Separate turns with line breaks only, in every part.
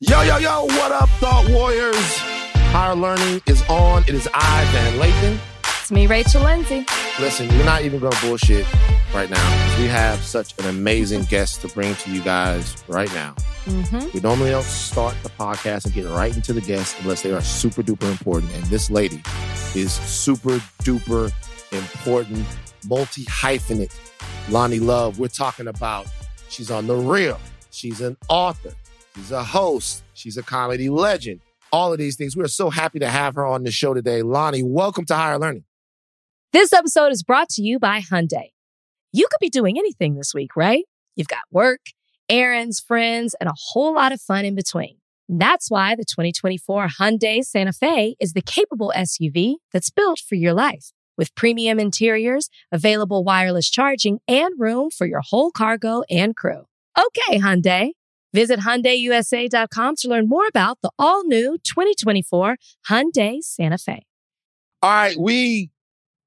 Yo, yo, yo, what up, Thought Warriors? Higher Learning is on. It is I, Van Lathan.
It's me, Rachel Lindsay.
Listen, we're not even going to bullshit right now we have such an amazing guest to bring to you guys right now.
Mm-hmm.
We normally don't start the podcast and get right into the guests unless they are super duper important. And this lady is super duper important, multi hyphenate. Loni Love, we're talking about she's on The Real. She's an author. She's a host. She's a comedy legend. All of these things. We are so happy to have her on the show today. Loni, welcome to Higher Learning.
This episode is brought to you by Hyundai. You could be doing anything this week, right? You've got work, errands, friends, and a whole lot of fun in between. That's why the 2024 Hyundai Santa Fe is the capable SUV that's built for your life. With premium interiors, available wireless charging, and room for your whole cargo and crew. Okay, Hyundai. Visit HyundaiUSA.com to learn more about the all-new 2024 Hyundai Santa Fe.
All right, we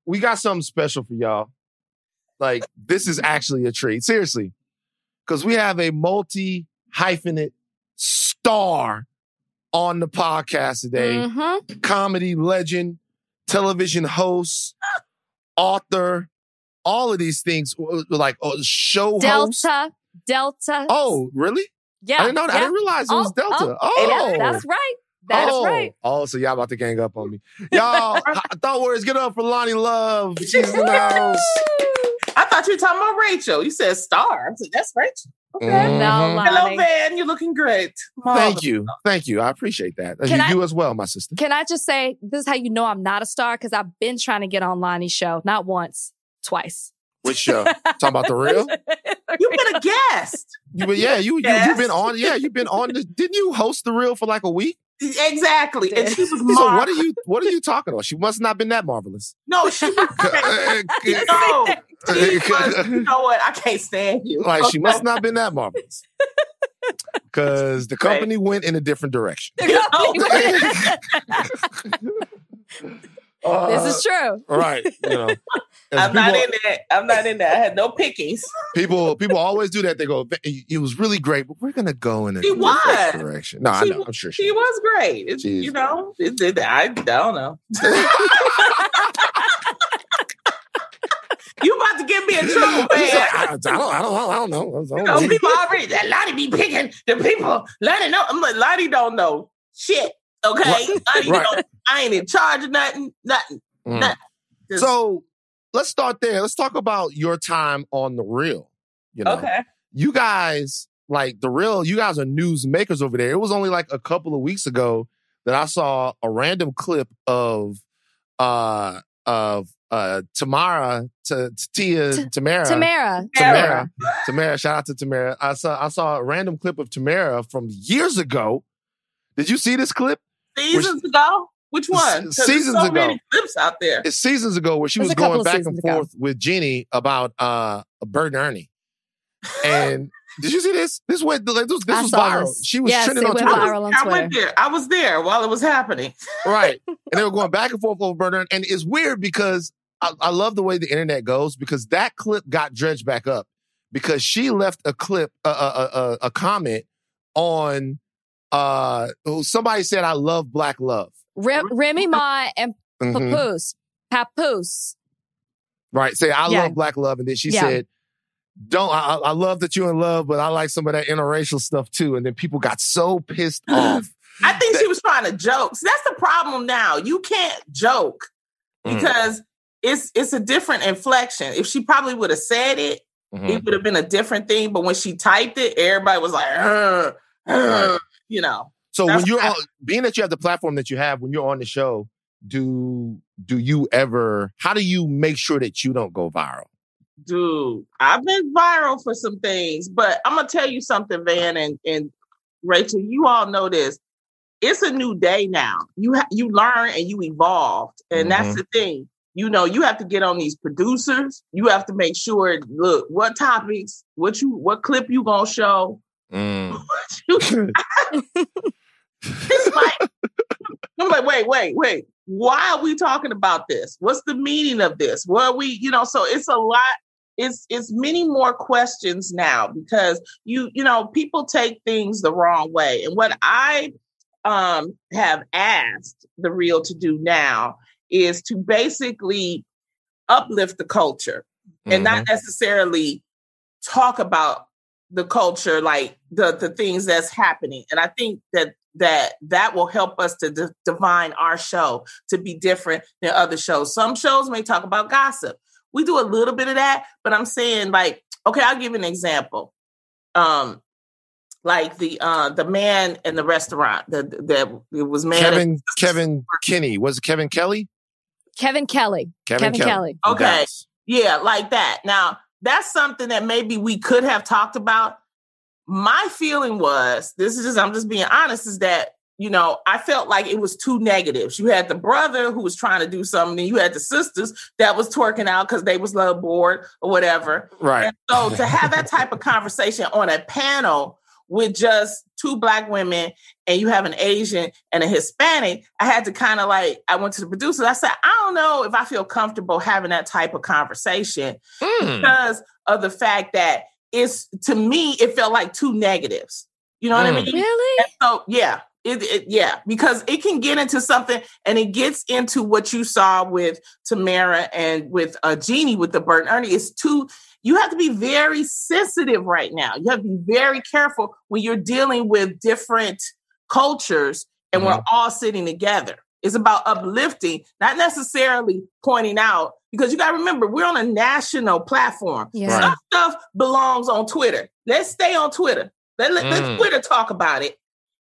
we got something special for y'all. Like this is actually a treat, seriously, because we have a multi hyphenate star on the podcast today.
Mm-hmm.
Comedy legend, television host, author, all of these things, like uh, show host.
Delta, Delta.
Oh, really?
Yeah.
I didn't know. that. I
yeah.
didn't realize it was
Oh,
Delta.
oh,
Oh,
yeah, that's right. That's
oh.
right.
Oh, so y'all about to gang up on me. Y'all, I thought words get up for Loni Love. She's in the house.
I thought you were talking about Rachel. You said star. I said, that's Rachel. Okay.
Mhm.
No,
Hello,
Loni.
Van. You're looking great.
Thank you. Thank you. I appreciate that.
Can
you
I-
do as well, my sister.
Can I just say this is how you know I'm not a star? Because I've been trying to get on Loni's show, not once, twice.
Which show? Talking about the real?
You've been a guest.
You, but yeah, you, you you've been on. Yeah, you've been on. The, didn't you host the real for like a week?
Exactly. And she was
So what are you? What are you talking about? She must not been that marvelous.
No, she was. No, she was, you know what? I can't stand you.
like she must not been that marvelous. Because the
Right.
company went in a different direction. Uh,
this is true.
right. You know,
I'm not in that. I'm not in that. I had no pickies.
People people always do that. They go, it was really great, but we're gonna go in a
She
different
was.
direction. No, I know.
was-
I'm sure she.
She was great. It's,
Jeez.
you know, it, it, I, I don't know. you about to get me in trouble, man.
like, I, I don't. I don't. I don't know. I don't
You
know.
know, people already that Loni be picking the people. Loni know. I'm like, Loni don't know shit. Okay,
Right.
Loni
Right.
don't, I ain't in charge of nothing. Nothing.
Mm.
nothing. Just-
So let's start there. Let's talk about your time on the real. You know,
okay.
you guys like the real. You guys are news makers over there. It was only like a couple of weeks ago that I saw a random clip of uh of uh Tamera to Tia
T-
Tamera
Tamera.
Tamera Tamera. Shout out to Tamera. I saw I saw a random clip of Tamera from years ago. Did you see this clip?
Seasons ago. Which one?
Seasons
so
ago.
many clips out there.
It's seasons ago where she
It was
was going back and
ago.
forth with Jeannie about uh Bert and Ernie. And did you see this? This went like this, this was viral.
this.
She was
Yes,
trending on Twitter.
viral on
I went there. I was there while it was happening.
Right. And they were going back and forth over Bert and Ernie. And it's weird because I, I love the way the internet goes because that clip got dredged back up because she left a clip, a, a, a, a comment on uh somebody said I love black love.
Re- Remy Ma and
Mhm.
Papoose. Papoose.
Right. Say, I
Yeah.
love black love. And then she
Yeah.
said, don't, I, I I love that you're in love, but I like some of that interracial stuff too. And then people got so pissed off.
I think she was trying to joke. See, that's the problem now. You can't joke
Mm.
because it's it's a different inflection. If she probably would have said it,
Mhm.
it would have been a different thing. But when she typed it, everybody was like, "Ugh, ugh," you know.
So when you're on, being that you have the platform that you have, when you're on the show, do, do you ever, how do you make sure that you don't go viral?
Dude, I've been viral for some things, but I'm gonna tell you something, Van and, and Rachel. You all know this. It's a new day now. You ha- you learn and you evolved, and that's mm-hmm. the thing. You know, you have to get on these producers. You have to make sure. Look, what topics? What you? What clip you gonna show?
Mm.
It's like I'm like, wait, wait, wait. Why are we talking about this? What's the meaning of this? What are we, you know, so it's a lot. it's it's many more questions now because you you know people take things the wrong way and what i um have asked the real to do now is to basically uplift the culture mm-hmm. and not mm-hmm. necessarily talk about the culture like the the things that's happening and i think that that that will help us to de- define our show to be different than other shows some shows may talk about gossip we do a little bit of that, but I'm saying like, okay, I'll give an example. Um, like the uh the man in the restaurant that that it was man
Kevin Kevin Kinney was it Kevin Kelly?
Kevin Kelly.
Kevin, Kevin Kelly.
Kelly.
Okay. Yeah, like that. Now, that's something that maybe we could have talked about. My feeling was, this is just I'm just being honest, is that you know, I felt like it was two negatives. You had the brother who was trying to do something, and you had the sisters that was twerking out because they was a little bored or whatever.
Right.
And so to have that type of conversation on a panel with just two black women and you have an Asian and a Hispanic, I had to kind of like, I went to the producers. I said, I don't know if I feel comfortable having that type of conversation mm. because of the fact that it's to me, it felt like two negatives. You know mm. what I hmm. mean?
Really?
And so yeah. It, it, yeah, because it can get into something, and it gets into what you saw with Tamera and with uh, Jeannie with the Bert and Ernie. It's too. You have to be very sensitive right now. You have to be very careful when you're dealing with different cultures, and mm-hmm. we're all sitting together. It's about uplifting, not necessarily pointing out, because you got to remember we're on a national platform.
Yeah.
Some stuff belongs on Twitter. Let's stay on Twitter. Let, let, mm. let Twitter talk about it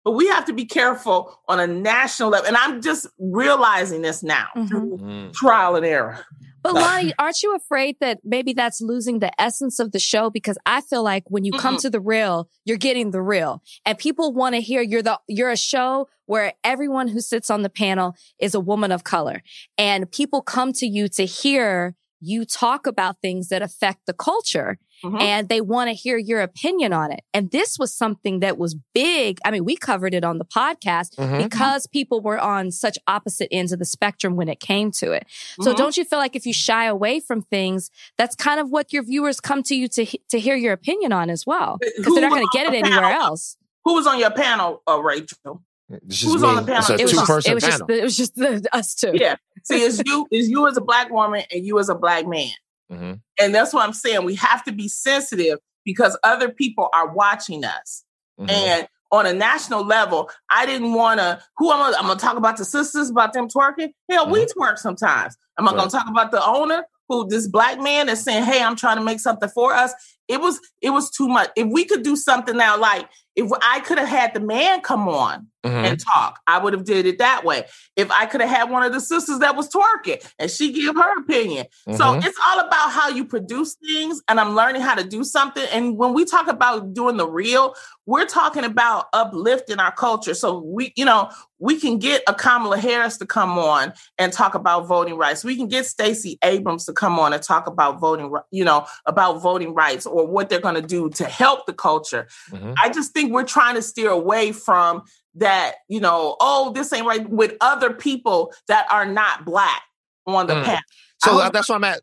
but we have to be careful on a national level. And I'm just realizing this now mm-hmm. through mm. trial and error.
But Loni, aren't you afraid that maybe that's losing the essence of the show? Because I feel like when you come to the real, you're getting the real, and people want to hear you're the you're a show where everyone who sits on the panel is a woman of color, and people come to you to hear you talk about things that affect the culture mm-hmm. and they want to hear your opinion on it. And this was something that was big. I mean, we covered it on the podcast mm-hmm. because people were on such opposite ends of the spectrum when it came to it. So mm-hmm. don't you feel like if you shy away from things, that's kind of what your viewers come to you to, to hear your opinion on as well? Because they're not going to get it anywhere else.
Who was on your panel, uh, Rachel?
Who's me. on the panel?
It was, just, it was just, it was just the, us two.
Yeah. See, it's you, it's you as a black woman and you as a black man. Mm-hmm. And that's what I'm saying. We have to be sensitive because other people are watching us. Mm-hmm. And on a national level, I didn't want to. Who I'm gonna, I'm gonna talk about the sisters about them twerking. Hell, mm-hmm. we twerk sometimes. Am I right. gonna talk about the owner who this black man is saying, "Hey, I'm trying to make something for us." It was it was too much. If we could do something now, like if I could have had the man come on mm-hmm. and talk, I would have did it that way. If I could have had one of the sisters that was twerking and she give her opinion. Mm-hmm. So it's all about how you produce things and I'm learning how to do something. And when we talk about doing the real, we're talking about uplifting our culture. So we, you know, we can get a Kamala Harris to come on and talk about voting rights. We can get Stacey Abrams to come on and talk about voting, you know, about voting rights or what they're going to do to help the culture. Mm-hmm. I just think we're trying to steer away from that, you know, oh, this ain't right with other people that are not black on the mm. path.
So that's what I'm at.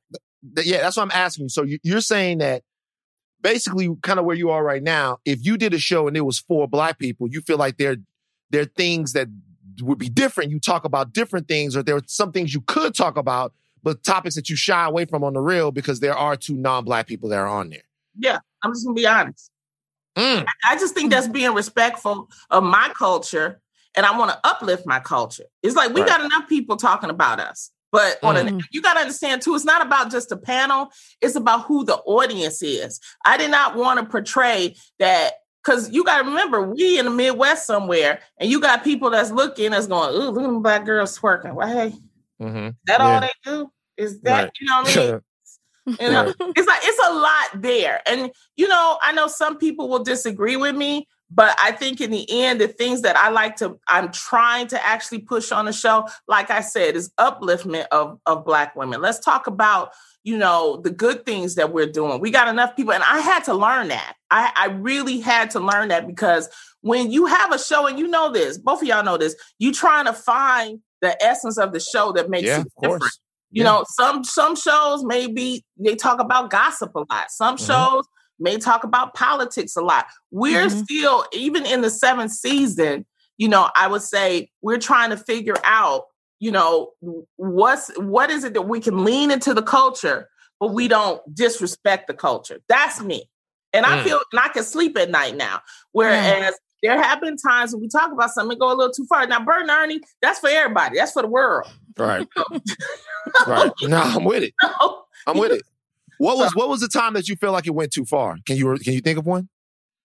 Yeah, that's what I'm asking. you. So you're saying that basically kind of where you are right now, if you did a show and it was four black people, you feel like there, there are things that would be different. You talk about different things, or there are some things you could talk about, but topics that you shy away from on the real because there are two non-black people that are on there.
Yeah, I'm just gonna be honest. Mm. I just think that's being respectful of my culture, and I want to uplift my culture. It's like we right. got enough people talking about us, but mm. a, you got to understand too. It's not about just a panel; it's about who the audience is. I did not want to portray that because you got to remember we in the Midwest somewhere, and you got people that's looking that's going, "Ooh, look at them black girls twerking." Well, hey, mm-hmm. that yeah. all they do? Is that right. you know what I mean? You know, it's like it's a lot there. And you know, I know some people will disagree with me, but I think in the end, the things that I like to, I'm trying to actually push on the show, like I said, is upliftment of, of Black women. Let's talk about, you know, the good things that we're doing. We got enough people, and I had to learn that. I, I really had to learn that because when you have a show, and you know this, both of y'all know this, you trying to find the essence of the show that makes yeah, it different. You
Yeah.
know, some some shows maybe they talk about gossip a lot. Some
Mhm.
shows may talk about politics a lot. We're
Mhm.
still even in the seventh season. You know, I would say we're trying to figure out. You know, what's what is it that we can lean into the culture, but we don't disrespect the culture. That's me, and I
Mm.
feel and I can sleep at night now. Whereas there have been times when we talk about something go a little too far. Now, Bert and Ernie, that's for everybody. That's for the world.
Right. right. No, I'm with it. I'm with it. What was what was the time that you feel like it went too far? Can you can you think of one?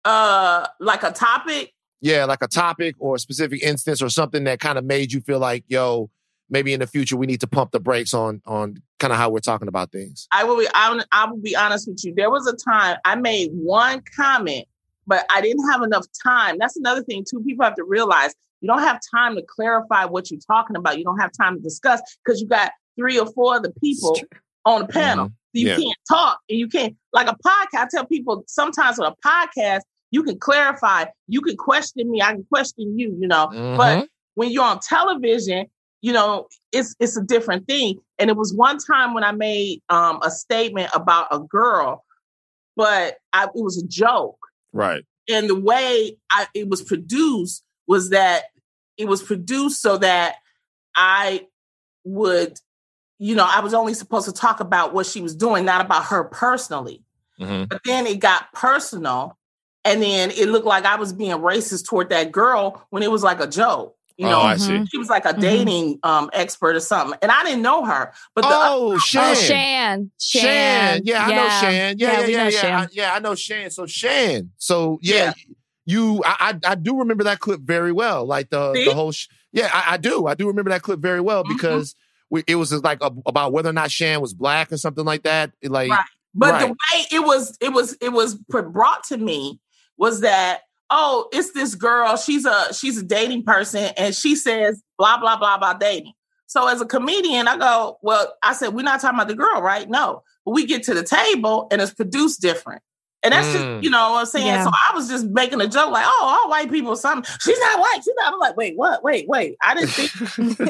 uh, like a topic.
Yeah, like a topic or a specific instance or something that kind of made you feel like, yo, maybe in the future we need to pump the brakes on on kind of how we're talking about things.
I will be. I, will- I will be honest with you. There was a time I made one comment, but I didn't have enough time. That's another thing too. People have to realize you don't have time to clarify what you're talking about. You don't have time to discuss because you got three or four other people on the panel.
Mhm.
You
Yeah.
can't talk and you can't like a podcast. I tell people sometimes with a podcast, you can clarify, you can question me, I can question you, you know. But
Mhm.
when you're on television, you know, it's it's a different thing. And it was one time when I made um, a statement about a girl, but I, it was a joke.
Right.
And the way I, it was produced was that it was produced so that I would, you know, I was only supposed to talk about what she was doing, not about her personally.
Mhm.
But then it got personal, and then it looked like I was being racist toward that girl when it was like a joke. You
oh,
know,
I see.
she was like a
Mhm.
dating um, expert or something, and I didn't know her. But the
Oh, Shan.
Oh, Shan. Shan.
Shan. Yeah, I know Shan. Yeah,
Yeah,
yeah, yeah, yeah. I, yeah, I know Shan. So Shan. So yeah,
Yeah.
you. I, I I do remember that clip very well. Like the
See?
the whole. Sh- yeah, I, I do. I do remember that clip very well
Mhm.
because we, it was like a, about whether or not Shan was black or something like that. It, like
Right. But
Right.
the way it was, it was, it was brought to me was that oh, it's this girl. She's a she's a dating person, and she says blah blah blah about dating. So as a comedian, I go, well, I said we're not talking about the girl, right? No, but we get to the table and it's produced different. And that's
Mm.
just, you know what I'm saying?
Yeah.
So I was just making a joke like, oh, all white people, something. She's not white. She's not. I'm like, wait, what? Wait, wait. I didn't think,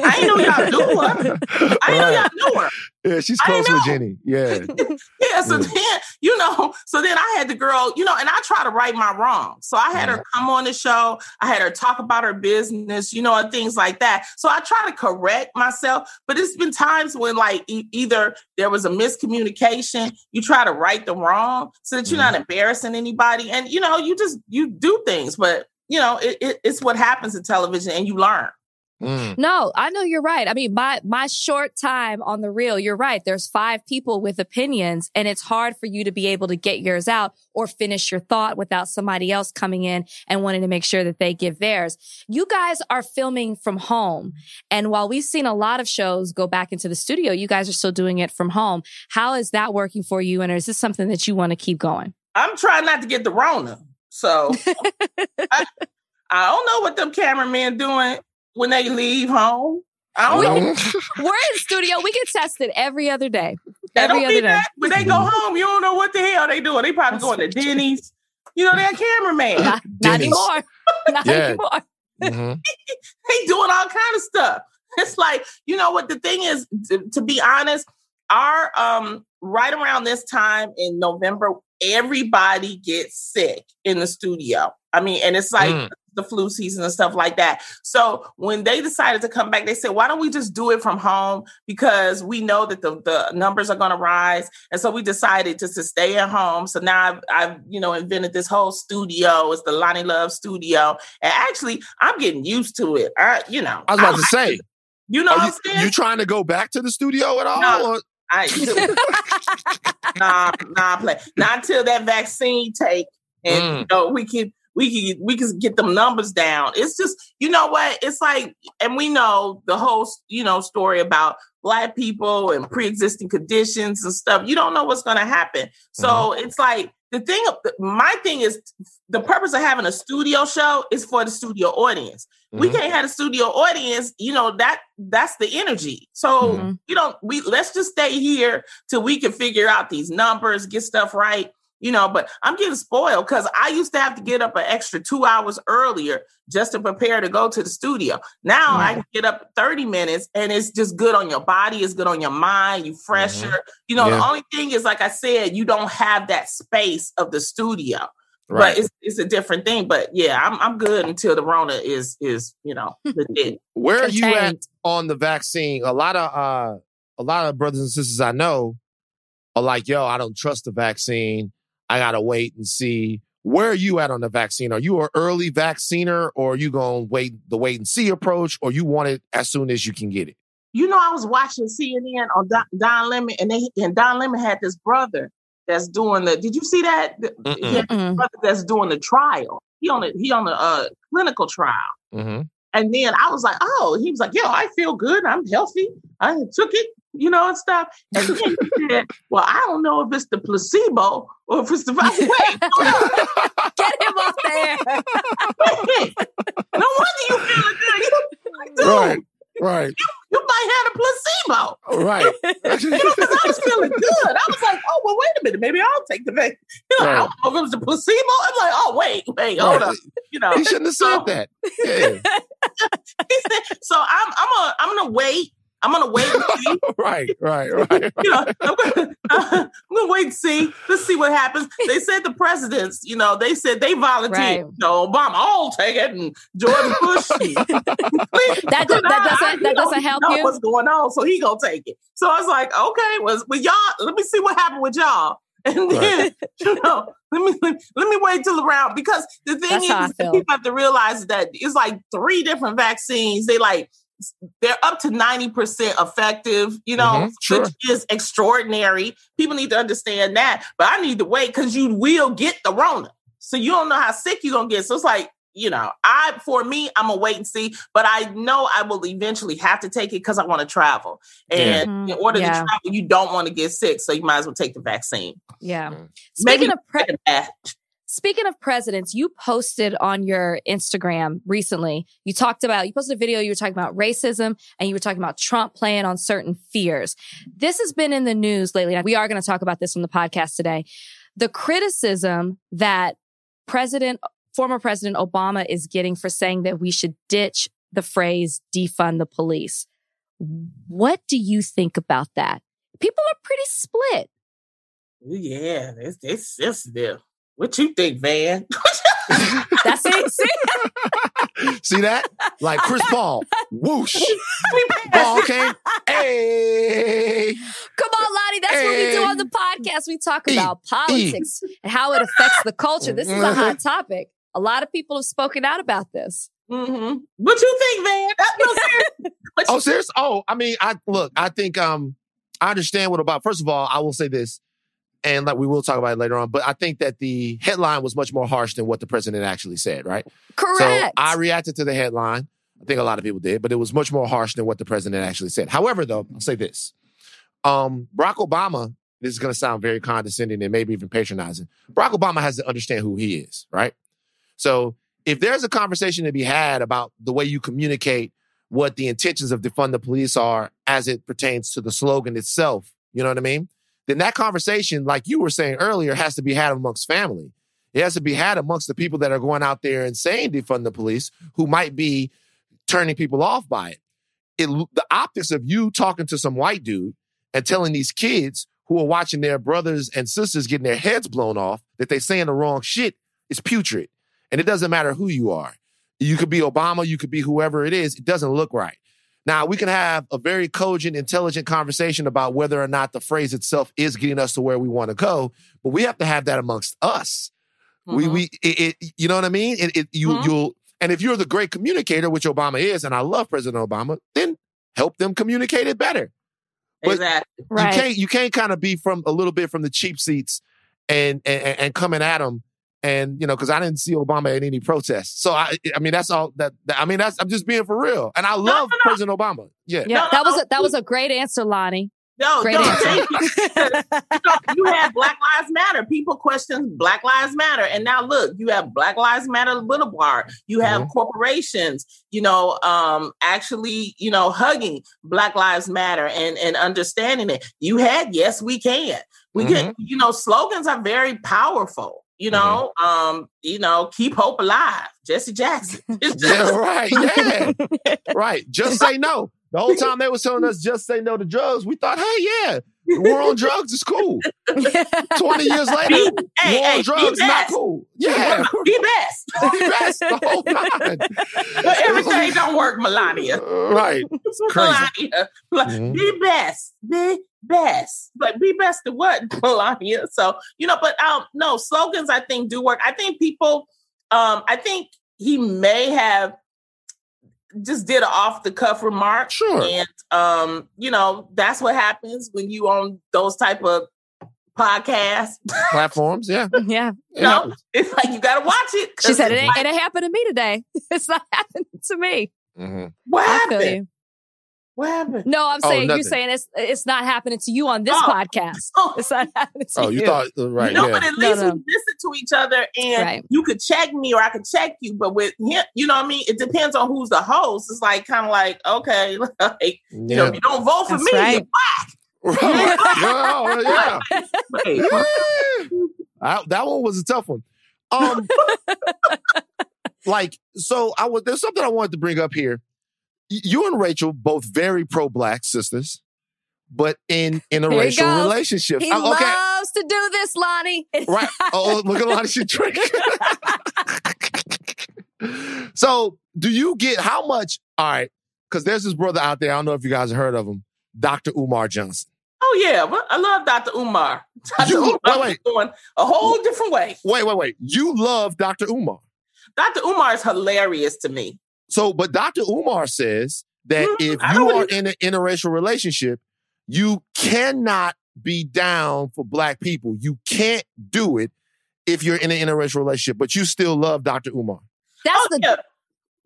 I didn't know y'all knew her. I didn't know y'all knew her.
Yeah, she's close with. Jeannie. Yeah.
Yeah, so
Yeah.
then, you know, so then I had the girl, you know, and I try to right my wrong. So I had her mm-hmm. come on the show. I had her talk about her business, you know, and things like that. So I try to correct myself, but it's been times when like e- either there was a miscommunication, you try to right the wrong so that you're not mm-hmm. embarrassing anybody. And, you know, you just, you do things, but, you know, it, it, it's what happens in television and you learn.
Mm.
No, I know you're right. I mean, my my short time on the real, you're right. There's five people with opinions, and it's hard for you to be able to get yours out or finish your thought without somebody else coming in and wanting to make sure that they give theirs. You guys are filming from home, and while we've seen a lot of shows go back into the studio, you guys are still doing it from home. How is that working for you? And is this something that you want to keep going?
I'm trying not to get the Rona. So I, I don't know what them cameramen doing when they leave home. I don't know.
Mhm.
We're in studio. We get tested every other day. Every other day.
back. When they go home, you don't know what the hell they doing. They probably
That's
going to. Denny's. You know, they're cameraman.
Not, not anymore. Not
Yeah.
anymore.
Mhm.
they doing all kind of stuff. It's like, you know what the thing is, to, to be honest, our um right around this time in November, everybody gets sick in the studio. I mean, and it's like
Mm.
The flu season and stuff like that. So when they decided to come back, they said, why don't we just do it from home? Because we know that the, the numbers are going to rise. And so we decided just to stay at home. So now I've, I've, you know, invented this whole studio. It's the Loni Love studio. And actually, I'm getting used to it. I, you know,
I was about
I-
to say,
you know what
you,
I'm saying?
you trying to go back to the studio at all?
No.
or-
I nah, nah, play. Not until that vaccine take, and
Mm.
you know we can we can we can get them numbers down. It's just you know what it's like, and we know the whole you know story about black people and pre existing conditions and stuff. You don't know what's going to happen, so it's like the thing. My thing is the purpose of having a studio show is for the studio audience. We
Mhm.
can't have a studio audience. You know that that's the energy. So
Mhm.
you don't we let's just stay here till we can figure out these numbers, get stuff right. You know, but I'm getting spoiled because I used to have to get up an extra two hours earlier just to prepare to go to the studio. Now I can get up 30 minutes and it's just good on your body, it's good on your mind, you fresher. Mm-hmm. You know, yeah. the only thing is, like I said, you don't have that space of the studio. Right. But it's it's a different thing. But yeah, I'm I'm good until the Rona is is, you know, legit.
Where are you at on the vaccine? A lot of uh a lot of brothers and sisters I know are like, yo, I don't trust the vaccine. I gotta wait and see. Where are you at on the vaccine? Are you an early vacciner or are you gonna wait the wait and see approach or you want it as soon as you can get it?
You know, I was watching CNN on Don, Don Lemon and they and Don Lemon had this brother that's doing the did you see that? brother that's doing the trial. He on the he on the uh, clinical trial. Mm-hmm. And then I was like, oh, he was like, yo, I feel good. I'm healthy. I took it you know, and stuff. And then he said, Well, I don't know if it's the placebo or if it's the wait.
Get him off there.
no wonder you feeling good. You, like, dude,
right. Right.
You, you, might have a placebo.
Right.
you know, because I was feeling good. I was like, oh, well, wait a minute. Maybe I'll take the vaccine. You know, right. I don't know if it was a placebo. I'm like, oh, wait, wait, hold right. up. You know,
he shouldn't have said so, that. Yeah.
he said, so I'm, I'm, a, I'm going to wait I'm gonna wait and see.
right, right, right.
you know, I'm gonna, uh, I'm gonna wait and see. Let's see what happens. They said the presidents, you know, they said they volunteered. Right. You know, Obama, I'll take it, and George Bush.
that, do, that doesn't that doesn't help you.
What's going on? So he gonna take it. So I was like, okay, was well, y'all. Let me see what happened with y'all. And then, right. you know, let me let me wait till around because the thing That's is, people have to realize that it's like three different vaccines. They like they're up to 90% effective, you know, mm-hmm, sure. which is extraordinary. People need to understand that. But I need to wait because you will get the Rona. So you don't know how sick you're gonna get. So it's like, you know, I for me, I'm gonna wait and see, but I know I will eventually have to take it because I want to travel. And mm-hmm. in order yeah. to travel, you don't want to get sick. So you might as well take the vaccine.
Yeah. Mm-hmm. Speaking Maybe of pre- Speaking of presidents, you posted on your Instagram recently. You talked about, you posted a video, you were talking about racism and you were talking about Trump playing on certain fears. This has been in the news lately. We are going to talk about this on the podcast today. The criticism that President, former President Obama is getting for saying that we should ditch the phrase defund the police. What do you think about that? People are pretty split.
Yeah, it's, it's, there. What you think, Van?
That's it. See?
See that? Like Chris Paul. Whoosh. Ball came. Hey.
Come on, Loni. That's hey. what we do on the podcast. We talk about e. politics e. and how it affects the culture. This is a hot mm-hmm. topic. A lot of people have spoken out about this.
Mm-hmm. What you think, Van? No, serious.
oh, serious? Oh, I mean, I look. I think um, I understand what about. First of all, I will say this and like we will talk about it later on. But I think that the headline was much more harsh than what the president actually said, right?
Correct.
So I reacted to the headline. I think a lot of people did, but it was much more harsh than what the president actually said. However, though, I'll say this. Um, Barack Obama, this is going to sound very condescending and maybe even patronizing. Barack Obama has to understand who he is, right? So if there's a conversation to be had about the way you communicate what the intentions of defund the police are as it pertains to the slogan itself, you know what I mean? Then that conversation, like you were saying earlier, has to be had amongst family. It has to be had amongst the people that are going out there and saying defund the police who might be turning people off by it. it. The optics of you talking to some white dude and telling these kids who are watching their brothers and sisters getting their heads blown off that they're saying the wrong shit is putrid. And it doesn't matter who you are. You could be Obama, you could be whoever it is. It doesn't look right. Now, we can have a very cogent, intelligent conversation about whether or not the phrase itself is getting us to where we want to go, but we have to have that amongst us. Mm-hmm. We, we, it, it, you know what I mean? It, it you, mm-hmm. you'll, and if you're the great communicator, which Obama is, and I love President Obama, then help them communicate it better.
But exactly.
Right. You can't, you can't kind of be from a little bit from the cheap seats and, and, and coming at them and you know because i didn't see obama at any protests so i i mean that's all that, that i mean that's i'm just being for real and i love no, no, no. president obama yeah
yeah that was a, that was a great answer loni
no, Great no, thank you. you, know, you have Black Lives Matter. People question Black Lives Matter, and now look, you have Black Lives Matter Boulevard. You have mm-hmm. corporations, you know, um, actually, you know, hugging Black Lives Matter and and understanding it. You had Yes We Can, We mm-hmm. get, you know, slogans are very powerful. You mm-hmm. know, mm-hmm. um, you know, keep hope alive, Jesse Jackson.
yeah, right. Yeah, right. Just say no. The whole time they were telling us just say no to drugs, we thought, hey, yeah, war on drugs is cool. 20 years later, be, war hey, on drugs is not cool.
Yeah. Be best.
Be best the whole time.
But everything don't work, Melania.
Right.
Melania. Mm-hmm. Be best. Be best. But be best to what, Melania? So, you know, but um, no, slogans I think do work. I think people, um, I think he may have just did an off the cuff remark.
Sure.
And um, you know, that's what happens when you on those type of podcast
platforms. Yeah.
Yeah.
You know, it's like you gotta watch it.
She said it ain't like, it happened to me today. It's not happening to me.
Mm-hmm. What happened? What happened?
No, I'm oh, saying you're saying it's it's not happening to you on this oh. podcast. Oh. It's not happening to you.
oh, you.
you
thought uh, right?
No,
yeah.
but at least no, no. we listen to each other, and right. you could check me or I could check you. But with him, you know what I mean? It depends on who's the host. It's like kind of like okay, like yeah. you know, if you don't vote for That's me, right. you're
whack. oh, yeah. yeah. I, that one was a tough one. Um, like so, I was there's something I wanted to bring up here you and Rachel both very pro black sisters, but in interracial relationships.
He oh, okay. loves to do this, Loni.
right. Oh, oh, look at Loni. She drink. so, do you get how much? All right, because there's this brother out there. I don't know if you guys have heard of him, Dr. Umar Johnson.
Oh yeah, I love Dr. Umar. Dr. You, Umar wait, wait. going a whole different way.
Wait, wait, wait. You love Dr. Umar.
Dr. Umar is hilarious to me.
So, but Dr. Umar says that mm, if you are in an interracial relationship, you cannot be down for black people. You can't do it if you're in an interracial relationship, but you still love Dr. Umar.
That's oh, the.
Yeah.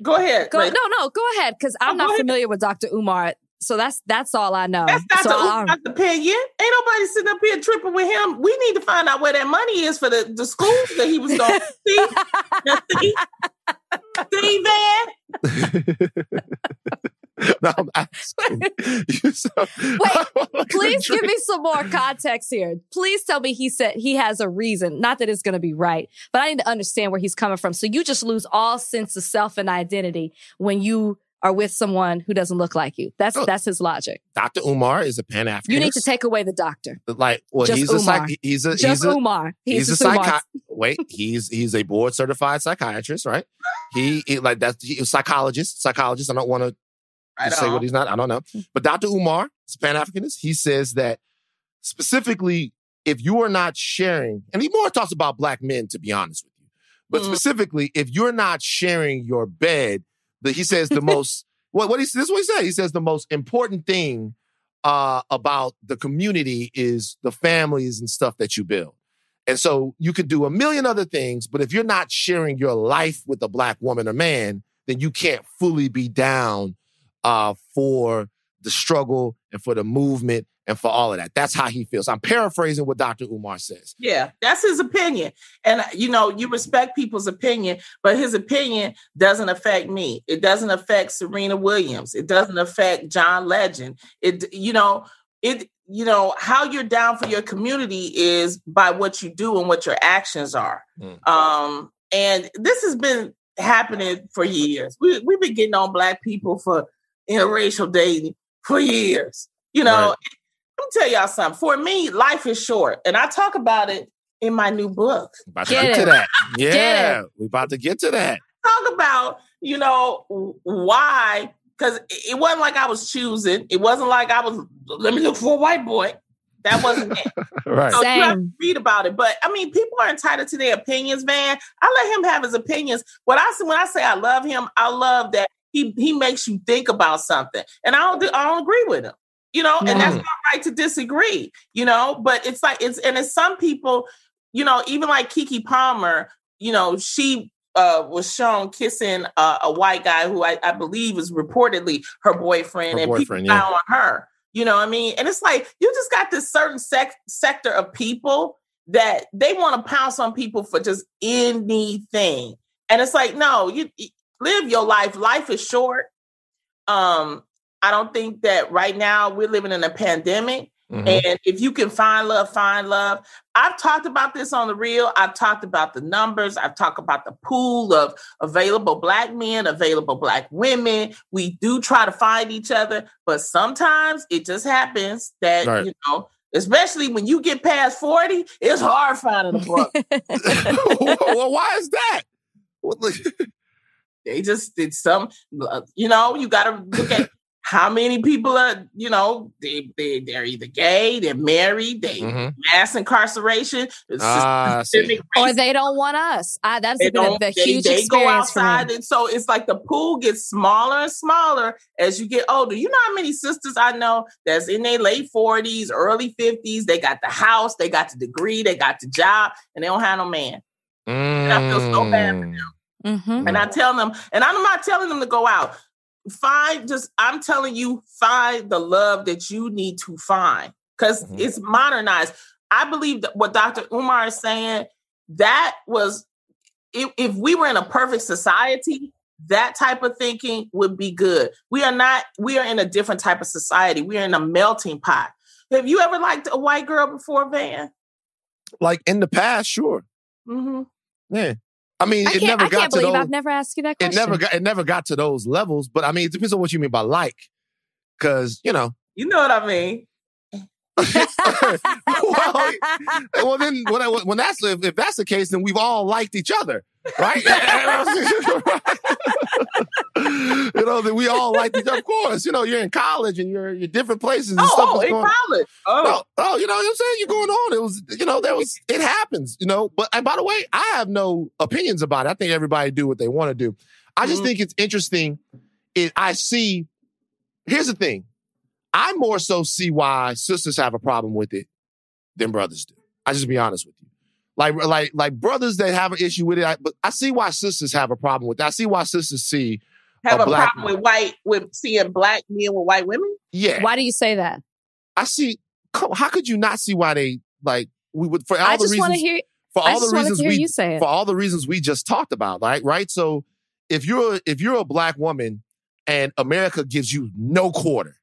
Go ahead.
Go, no, no, go ahead because I'm oh, not familiar with Dr. Umar. So that's that's all I know.
That's
Dr.
So Umar's opinion. Ain't nobody sitting up here tripping with him. We need to find out where that money is for the, the schools that he was going to see. See, Van?
no, I'm asking.
so, Wait, please give me some more context here. Please tell me he said he has a reason. Not that it's going to be right, but I need to understand where he's coming from. So you just lose all sense of self and identity when you are with someone who doesn't look like you. That's oh, that's his logic.
Dr. Umar is a Pan Africanist.
You need to take away the doctor.
Like, well,
Just
he's
Umar.
a psych- he's a
Just
he's a,
Umar.
He's, he's a, a psychi- Wait, he's he's a board certified psychiatrist, right? He, he like that's he, psychologist. Psychologist. I don't want to right say what he's not. I don't know. Hmm. But Dr. Umar, is a Pan Africanist, he says that specifically if you are not sharing, and he more talks about black men, to be honest with you, but mm. specifically if you're not sharing your bed, that he says the most what what he this is what he said. He says the most important thing uh, about the community is the families and stuff that you build. And so you could do a million other things, but if you're not sharing your life with a black woman or man, then you can't fully be down uh, for the struggle and for the movement and for all of that. That's how he feels. I'm paraphrasing what Dr. Umar says.
Yeah, that's his opinion. And, uh, you know, you respect people's opinion, but his opinion doesn't affect me. It doesn't affect Serena Williams. It doesn't affect John Legend. It, you know, it, you know, how you're down for your community is by what you do and what your actions are. Mm. Um, and this has been happening for years. We, we've been getting on Black people for interracial dating for years. You know, right me tell y'all something. For me, life is short, and I talk about it in my new book.
About to get, get to that. Yeah, we're about to get to that.
Talk about you know why because it wasn't like I was choosing. It wasn't like I was. Let me look for a white boy. That wasn't it.
right.
So Same. you have to read about it. But I mean, people are entitled to their opinions, man. I let him have his opinions. What I when I say I love him, I love that he he makes you think about something. And I don't I don't agree with him you know, and that's not right to disagree, you know, but it's like it's and it's some people, you know, even like Keke Palmer, you know, she uh, was shown kissing uh, a white guy who I, I, believe is reportedly her boyfriend, her and boyfriend, people yeah. on her. You know what I mean? And it's like you just got this certain sec- sector of people that they want to pounce on people for just anything, and it's like, no, you live your life. Life is short. Um, I don't think that right now we're living in a pandemic Mm-hmm. And if you can find love, find love. I've talked about this on the real. I've talked about the numbers. I've talked about the pool of available black men, available black women. We do try to find each other, but sometimes it just happens that, right. you know, especially when you get past 40, it's hard finding a book.
well, why is that?
they just did some, uh, you know, you got to look at how many people are, you know, they, they, they're either gay, they're married, they mm-hmm. mass incarceration,
uh, or they don't want us. Uh, that's they been a, a they, huge they go outside.
And so it's like the pool gets smaller and smaller as you get older. You know how many sisters I know that's in their late 40s, early 50s, they got the house, they got the degree, they got the job, and they don't have no man. Mm. And I feel so bad for them. Mm-hmm. And I tell them, and I'm not telling them to go out find just i'm telling you find the love that you need to find because mm-hmm. it's modernized. I believe that what dr umar is saying that was if, if we were in a perfect society that type of thinking would be good. We are not we are in a different type of society. We are in a melting pot. Have you ever liked a white girl before van?
Like in the past sure. Mm-hmm. yeah I mean, I it never I got to those.
I've never asked you that question.
It never got. It never got to those levels. But I mean, it depends on what you mean by like, because you know.
You know what I mean.
Well, well, then when, I, when that's if, if that's the case, then we've all liked each other, right? you know that we all like each other. Of course, you know you're in college and you're you're different places and
oh,
stuff.
Oh, in
going,
college. Oh.
Oh, you know what I'm saying? You're going on. It was, you know, there was. It happens, you know. But and by the way, I have no opinions about it. I think everybody do what they want to do. I just mm-hmm. think it's interesting. It I see. Here's the thing. I more so see why sisters have a problem with it than brothers do. I just be honest with you. Like, like, like brothers that have an issue with it, I, but I see why sisters have a problem with it. I see why sisters see
have a, a problem with white with seeing black men with white women.
Yeah.
Why do you say that?
I see. How could you not see why they like we would for all I the reasons?
Hear,
for
all
the reasons we
for
all the reasons we just talked about, right? Right. So if you're if you're a black woman and America gives you no quarter,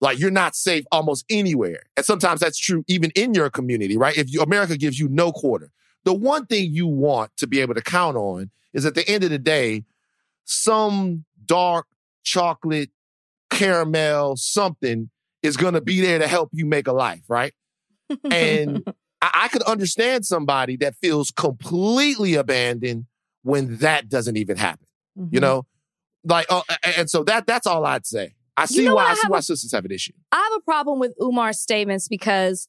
like you're not safe almost anywhere. And sometimes that's true even in your community, right? If you, America gives you no quarter, the one thing you want to be able to count on is at the end of the day, some dark chocolate caramel something is going to be there to help you make a life, right? And I, I could understand somebody that feels completely abandoned when that doesn't even happen. Mm-hmm. You know, like, uh, and so that that's all I'd say. I see you know why I, I see why sisters have an issue.
I have a problem with Umar's statements because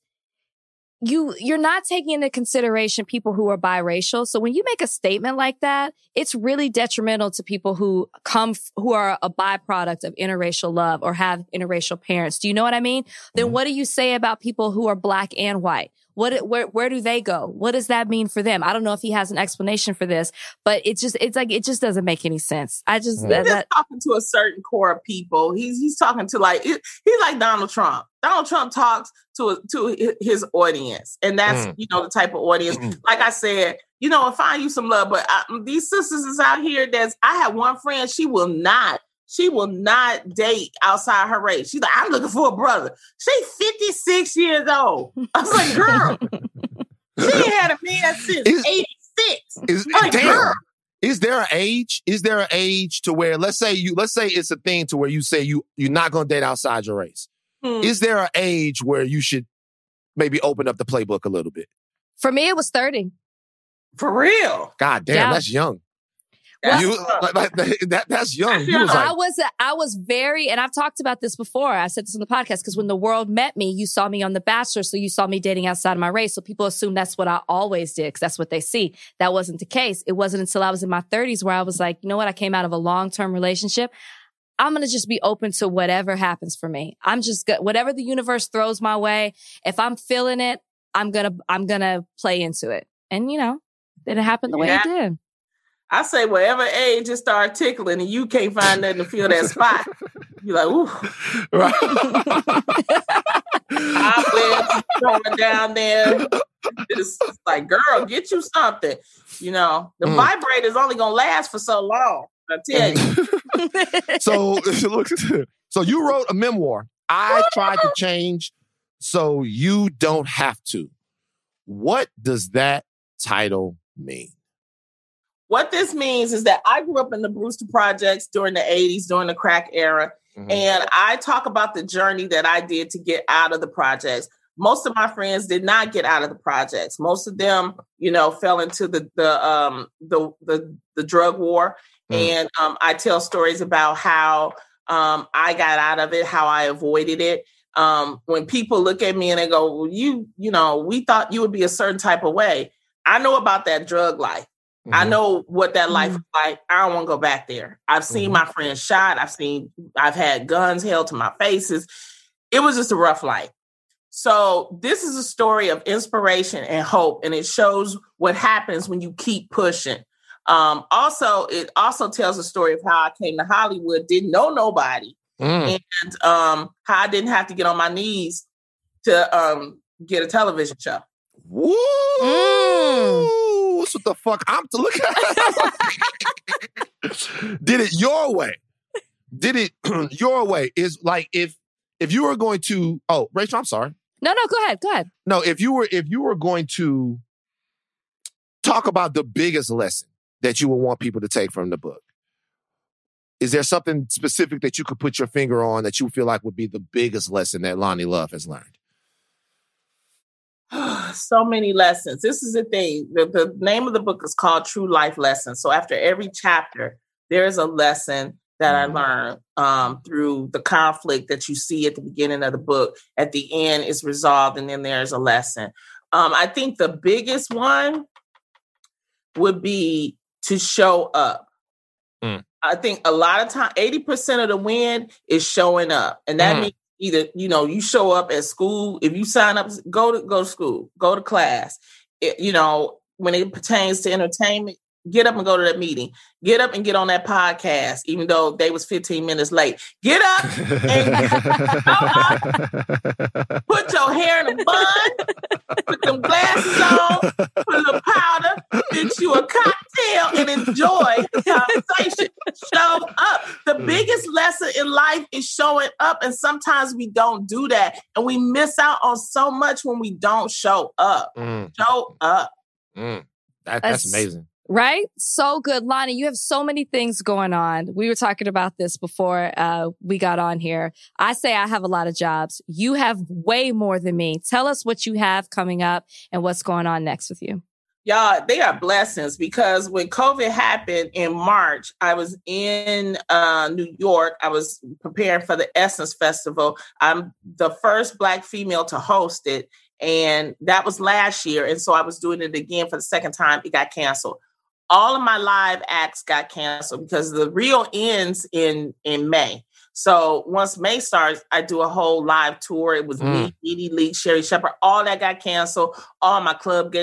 you you're not taking into consideration people who are biracial. So when you make a statement like that, it's really detrimental to people who come who are a byproduct of interracial love or have interracial parents. Do you know what I mean? Then mm-hmm. what do you say about people who are black and white? What, where, where do they go? What does that mean for them? I don't know if he has an explanation for this, but it's just, it's like, it just doesn't make any sense. I just,
he's that, just talking to a certain core of people. He's, he's talking to like, he's like Donald Trump. Donald Trump talks to, to his audience. And that's, mm. you know, the type of audience. Like I said, you know, I find you some love, but I, these sisters is out here that's, I have one friend, she will not she will not date outside her race. She's like, I'm looking for a brother. She's 56 years old. I was like, girl, she had a man since is, 86. Is, like, damn. Girl.
Is there an age? Is there an age to where let's say you let's say it's a thing to where you say you you're not gonna date outside your race? Hmm. Is there an age where you should maybe open up the playbook a little bit?
For me, it was 30.
For real.
God damn, yeah. that's young. That's, you, like, like, that, that's young. Was like,
I was, I was very, and I've talked about this before. I said this on the podcast because when the world met me, you saw me on The Bachelor, so you saw me dating outside of my race. So people assume that's what I always did because that's what they see. That wasn't the case. It wasn't until I was in my 30s where I was like, you know what? I came out of a long term relationship. I'm going to just be open to whatever happens for me. I'm just good. Whatever the universe throws my way. If I'm feeling it, I'm going to, I'm going to play into it. And you know, then it happened the way it did.
I say whatever age it start tickling and you can't find nothing to fill that spot. You're like, ooh. Right. I went throwing down there. It's, like, girl, get you something. You know, the mm. vibrator is only gonna last for so long. I tell you.
so look, so you wrote a memoir. I tried to change so you don't have to. What does that title mean?
What this means is that I grew up in the Brewster Projects during the 80s, during the crack era. Mm-hmm. And I talk about the journey that I did to get out of the projects. Most of my friends did not get out of the projects. Most of them, you know, fell into the the um the the, the drug war. Mm. And um, I tell stories about how um, I got out of it, how I avoided it. Um, when people look at me and they go, "Well, you, you know, we thought you would be a certain type of way." I know about that drug life. Mm-hmm. I know what that life mm-hmm. is like. I don't want to go back there. I've seen mm-hmm. my friends shot. I've seen, I've had guns held to my faces. It was just a rough life. So, this is a story of inspiration and hope, and it shows what happens when you keep pushing. Um, also, it also tells a story of how I came to Hollywood, didn't know nobody, mm. and um, how I didn't have to get on my knees to um, get a television show.
Woo! Mm. What the fuck I'm to look at? Did it your way? Did it your way? Is like if if you were going to oh Rachel, I'm sorry.
No, no, go ahead, go ahead.
No, if you were if you were going to talk about the biggest lesson that you would want people to take from the book, is there something specific that you could put your finger on that you feel like would be the biggest lesson that Loni Love has learned?
so many lessons. This is the thing. The, the name of the book is called True Life Lessons. So after every chapter, there is a lesson that I mm-hmm. learned um, through the conflict that you see at the beginning of the book. At the end, is resolved, and then there's a lesson. Um, I think the biggest one would be to show up. Mm. I think a lot of time, 80% of the win is showing up. And that mm. means either you know you show up at school if you sign up go to go to school go to class. It, you know when it pertains to entertainment get up and go to that meeting. Get up and get on that podcast even though they was 15 minutes late. Get up and up, put your hair in a bun put some glasses on put a little powder get you a cocktail and enjoy the conversation. Show up. The mm. biggest lesson in life is showing up and sometimes we don't do that and we miss out on so much when we don't show up. Mm. show up.
Mm. that, that's, that's amazing
Right? So good. Loni, you have so many things going on. We were talking about this before uh, we got on here. I say I have a lot of jobs. You have way more than me. Tell us what you have coming up and what's going on next with you.
Y'all, they are blessings because when COVID happened in March, I was in uh, New York. I was preparing for the Essence Festival. I'm the first Black female to host it. And that was last year. And so I was doing it again for the second time. It got canceled all of my live acts got canceled because the real ends in in May. So once May starts, I do a whole live tour. It was mm. me, Edie Lee, Sherri Shepherd, all that got canceled. All my club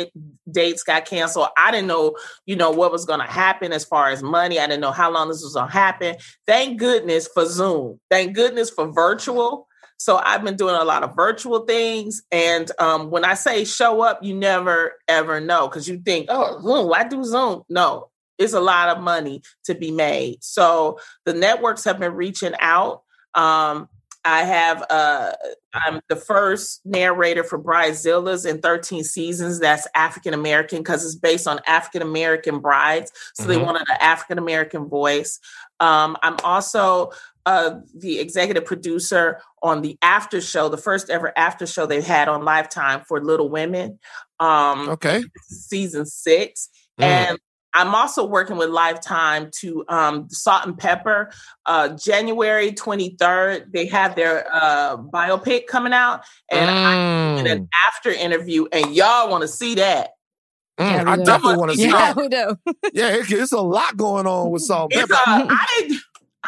dates got canceled. I didn't know, you know, what was going to happen as far as money. I didn't know how long this was going to happen. Thank goodness for Zoom. Thank goodness for virtual. So I've been doing a lot of virtual things. And um, when I say show up, you never ever know because you think, oh, Zoom, why do Zoom? No, it's a lot of money to be made. So the networks have been reaching out. Um, I have uh I'm the first narrator for Bridezillas in 13 seasons that's African American because it's based on African American brides. So mm-hmm. they wanted an African American voice. Um, I'm also uh, the executive producer on the after show, the first ever after show they had on Lifetime for Little Women.
Um, okay.
Season six. Mm. And I'm also working with Lifetime to um, Salt-N-Pepa. Uh, January 23rd, they have their uh, biopic coming out, and mm. I did an after interview, and y'all want to see that.
Mm, yeah, I definitely want to see
yeah,
that. Yeah, it's, it's, a lot going on with Salt-N-Pepa. I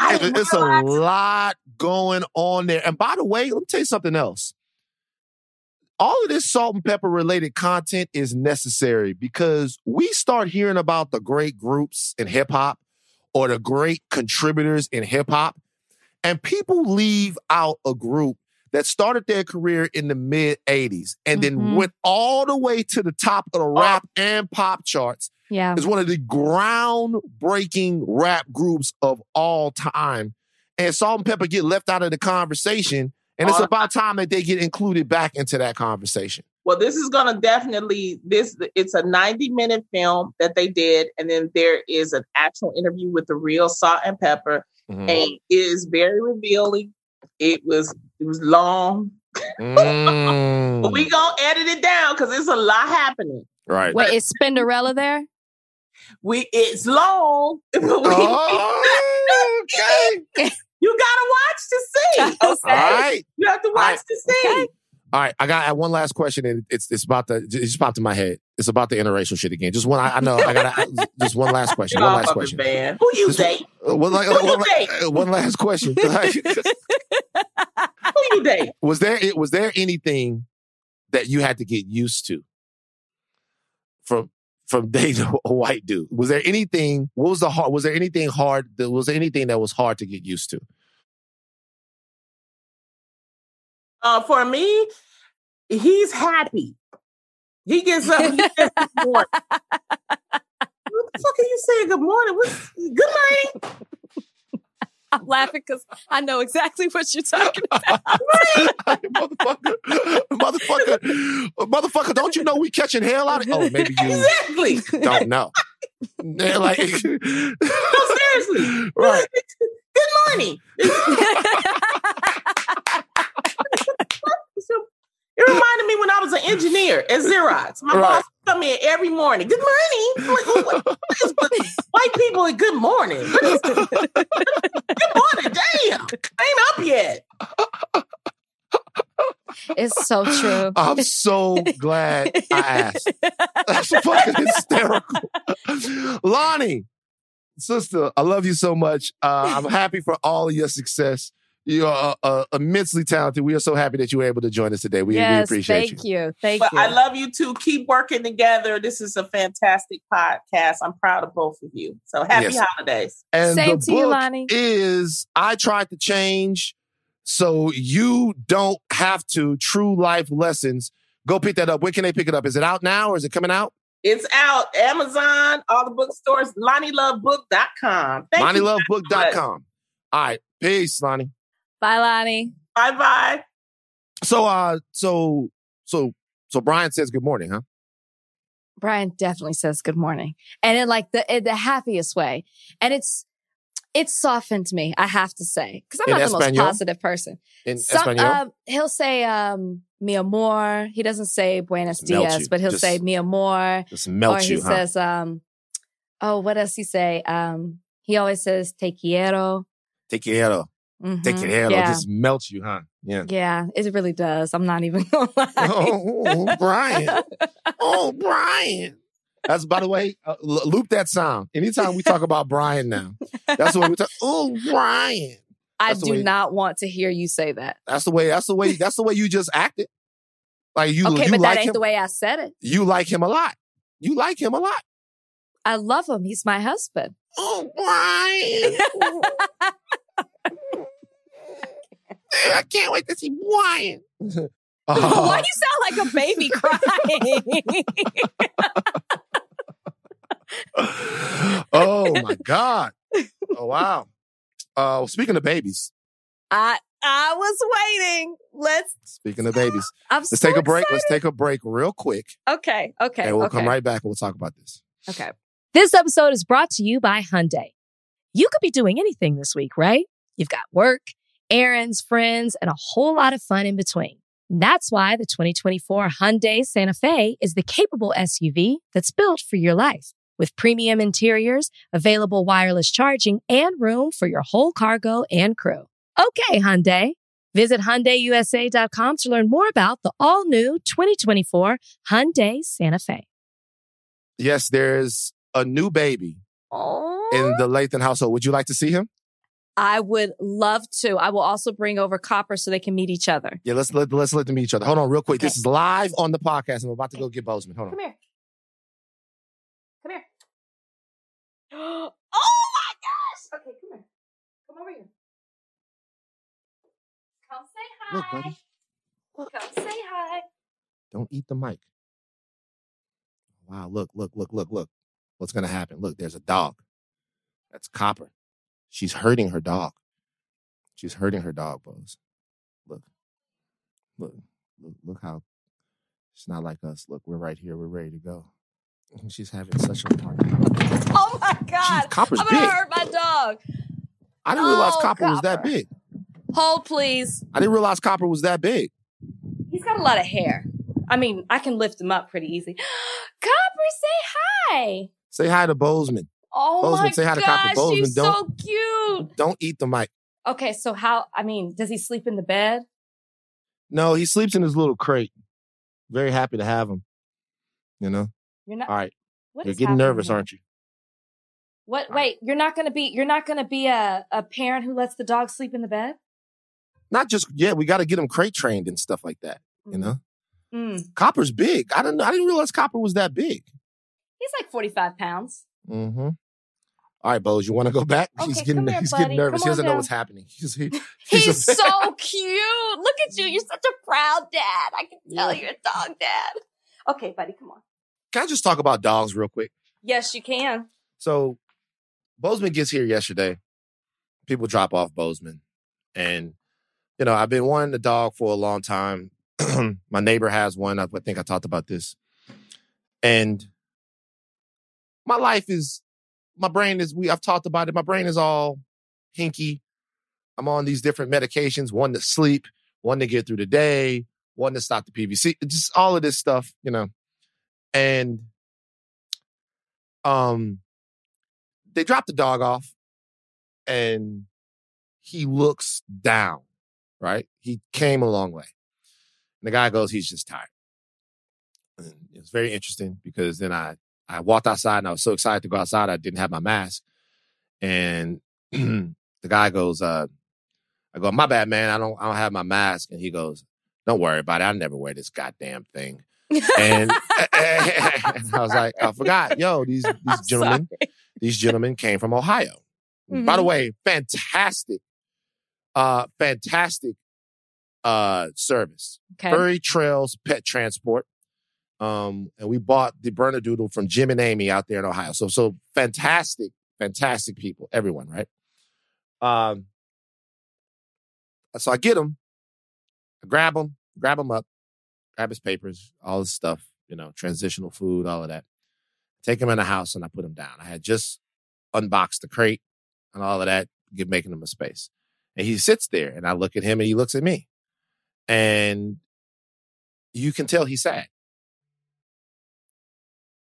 I it's a lot going on there. And by the way, let me tell you something else. All of this Salt-N-Pepa related content is necessary because we start hearing about the great groups in hip hop or the great contributors in hip hop, and people leave out a group that started their career in the mid 80s and mm-hmm. then went all the way to the top of the oh. rap and pop charts.
Yeah.
Is one of the groundbreaking rap groups of all time. And Salt-N-Pepa get left out of the conversation. And it's about time that they get included back into that conversation.
Well, this is going to definitely this. It's a ninety minute film that they did, and then there is an actual interview with the real Salt-N-Pepa,
Mhm.
and it is very revealing. It was it was long,
Mm.
but we gonna edit it down because it's a lot happening.
right.
Wait, is Spinderella there?
We it's long, but we,
Oh, okay.
you gotta watch to see. Okay,
All right.
you have to watch to see.
Okay.
All right. I got one last question, and it's it's about the it just popped in my head. It's about the interracial shit again. Just one. I, I know. I got just one last question. One last question.
man. Who you
Just-
date?
Uh, One, like,
Who you
one,
date?
uh, one last question.
Who you date?
was there was there anything that you had to get used to from from dating a white dude? Was there anything? What was the hard? Was there anything hard? That, was there anything that was hard to get used to?
Uh, for me, he's happy. He gets up. He says good morning. what the fuck are you saying? Good morning. What's, good morning.
I'm laughing because I know exactly what you're talking about.
motherfucker, motherfucker, motherfucker! Don't you know we catching hell out of? Oh, maybe you
Exactly.
don't know. They're like,
No, seriously.
right?
Good morning. So, it reminded me when I was an engineer at Xerox. My
Right.
boss come in every morning. Good morning. I'm like, what, what is with white people at good morning? What is- good morning. Damn. I ain't up yet.
It's so true.
I'm so glad I asked. That's fucking hysterical. Loni, sister, I love you so much. Uh, I'm happy for all of your success. You are uh, uh, immensely talented. We are so happy that you were able to join us today. We, we appreciate
thank
you.
Thank you. Thank
But
you.
I love you too. Keep working together. This is a fantastic podcast. I'm proud of both of you. So happy
Yes.
holidays.
And
Same
the
to you,
book
Loni.
is I tried to change so you don't have to. True life lessons. Go pick that up. When can they pick it up? Is it out now or is it coming out?
It's out. Amazon, all the bookstores, LoniLoveBook.com. Thank you.
LoniLoveBook.com. All right. Peace, Loni.
Bye, Loni.
Bye bye.
So uh so so so Brian says good morning, huh?
Brian definitely says good morning, and in like the in the happiest way, and it's it softened me. I have to say because I'm
In
not the most positive person.
In
Some,
Espanol?
um, he'll say um, "mi amor." He doesn't say "buenos dias," but he'll
Just
say "mi amor,"
Just
or
melt
he
you, huh?
says, um, "Oh, what does he say?" Um, he always says "te quiero."
Te your off. Take
yeah.
off. Just melt you, huh? Yeah.
Yeah, it really does. I'm not even gonna lie.
Oh, Brian. Oh, Brian. That's by the way, uh, l- loop that sound. Anytime we talk about Brian now, that's what we talk. Oh, Brian.
I do
way-
not want to hear you say that.
That's the way. That's the way. That's the way you just acted. Like you,
okay,
you
but
like
that ain't
him.
the way I said it.
You like him a lot. You like him a lot.
I love him. He's my husband.
Oh, Brian. I can't wait to see Brian.
Why do you sound like a baby crying?
oh my god! Oh wow! Uh, speaking of babies,
I I was waiting. Let's.
speaking of babies,
I'm
let's
so
take a break.
excited.
Let's take a break real quick,
Okay. Okay.
and we'll
okay.
come right back and we'll talk about this.
Okay. This episode is brought to you by Hyundai. You could be doing anything this week, right? You've got work, errands, friends, and a whole lot of fun in between. That's why the 2024 Hyundai Santa Fe is the capable SUV that's built for your life. With premium interiors, available wireless charging, and room for your whole cargo and crew. Okay, Hyundai. Visit HyundaiUSA.com to learn more about the all-new 2024 Hyundai Santa Fe.
Yes, there's a new baby in the Lathan household. Would you like to see him?
I would love to. I will also bring over Copper so they can meet each other.
Yeah, let's let let's let them meet each other. Hold on, real quick. This is live on the podcast. I'm about to go get Boseman. Hold on.
Come here. Come here. Oh my gosh. Okay, come here. Come over here. Come say hi.
Look, buddy.
Come say hi.
Don't eat the mic. Wow, look, look, look, look, look. What's gonna happen? Look, there's a dog. That's Copper. She's hurting her dog. She's hurting her dog, Bose. Look. Look, look, look how it's not like us. Look, we're right here. We're ready to go. She's having such a hard time.
Oh my God.
Copper's
I'm going to
big.
hurt my dog.
I didn't realize
Oh,
Copper was that big.
Hold, please.
I didn't realize Copper was that big.
He's got a lot of hair. I mean, I can lift him up pretty easy. Copper, say hi.
Say hi to Boseman.
Oh
Boseman,
my
say hi to
gosh,
Copper. Boseman,
she's so cute.
Don't eat the mic.
Okay, so how? I mean, does he sleep in the bed?
No, he sleeps in his little crate. Very happy to have him. You know.
You're not.
All right,
what
you're getting nervous,
here?
aren't you?
What?
All right.
Wait, you're not gonna be. You're not gonna be a a parent who lets the dog sleep in the bed.
Not just yeah. We got to get him crate trained and stuff like that. You know.
Mm.
Copper's big. I didn't. I didn't realize Copper was that big.
He's like 45 pounds.
Mm-hmm. All right, Bose, you want to go back? he's getting
here,
he's
buddy.
getting nervous.
Come
He doesn't know what's happening. He's he,
He's,
a-
so cute. Look at you. You're such a proud dad. I can tell
Yeah.
you're a dog dad. Okay, buddy, come on.
Can I just talk about dogs real quick?
Yes, you can.
So Boseman gets here yesterday. People drop off Boseman. And, you know, I've been wanting a dog for a long time. My neighbor has one. I think I talked about this. And my life is, my brain is, we I've talked about it. My brain is all hinky. I'm on these different medications, one to sleep, one to get through the day, one to stop the PVC, just all of this stuff, you know. And um they dropped the dog off and he looks down, right? He came a long way. And the guy goes, he's just tired. And it was very interesting because then I I walked outside and I was so excited to go outside I didn't have my mask. And the guy goes, uh, I go, my bad, man. I don't I don't have my mask. And he goes, Don't worry about it. I never wear this goddamn thing. And, and I was like, I forgot. Yo, these these
I'm
gentlemen,
sorry.
these gentlemen came from Ohio. By the
Mhm.
way, fantastic, uh, fantastic uh service.
Okay.
Furry Trails Pet Transport. Um, and we bought the Bernedoodle from Jim and Amy out there in Ohio. So so fantastic, fantastic people, everyone, right? Um, so I get him, I grab him, grab him up, grab his papers, all his stuff, you know, transitional food, all of that. Take him in the house and I put him down. I had just unboxed the crate and all of that, give making him a space. And he sits there and I look at him and he looks at me. And you can tell he's sad.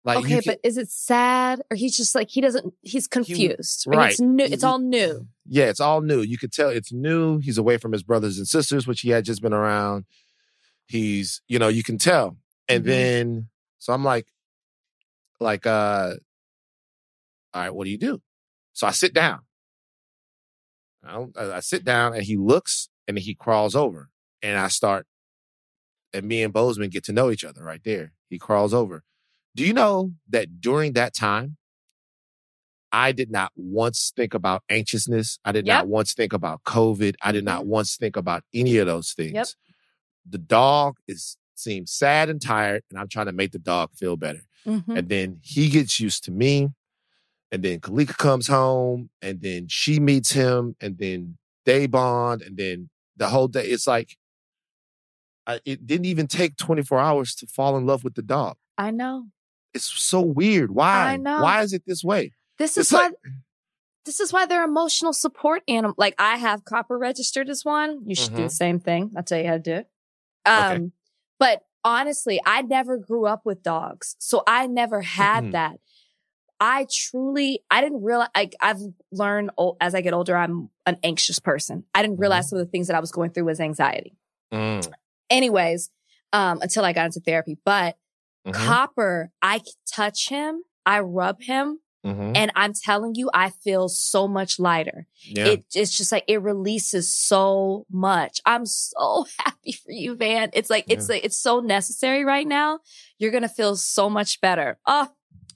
Like
okay,
can-
but is it sad or he's just like he doesn't? He's confused. Or
right.
It's new. It's all new.
Yeah, it's all new. You could tell it's new. He's away from his brothers and sisters, which he had just been around. He's, you know, you can tell. And
Mhm.
then, so I'm like, like, uh, all right, what do you do? So I sit down. I I sit down and he looks and he crawls over and I start, and me and Boseman get to know each other right there. He crawls over. Do you know that during that time, I did not once think about anxiousness. I did
Yep.
not once think about COVID. I did not once think about any of those things.
Yep.
The dog is seems sad and tired, and I'm trying to make the dog feel better.
Mhm.
And then he gets used to me. And then Kalika comes home, and then she meets him, and then they bond, and then the whole day. It's like I, it didn't even take 24 hours to fall in love with the dog.
I know.
It's so weird. Why?
I know.
Why is it this way?
This is
It's
why.
like
this is why they're emotional support animal. Like I have copper registered as one. You should do
Mhm.
the same thing. I'll tell you how to do it. Um,
Okay.
but honestly, I never grew up with dogs, so I never had
Mhm.
that. I truly, I didn't realize. Like I've learned as I get older, I'm an anxious person. I didn't realize some of the things that I was going through was anxiety.
Mm,
Anyways, um, until I got into therapy, but
mhm,
Copper, I touch him, I rub him,
mhm.
and I'm telling you, I feel so much lighter.
Yeah.
It it's just like it releases so much. I'm so happy for you, Van. It's like it's like it's so necessary right now. You're gonna feel so much better. Oh,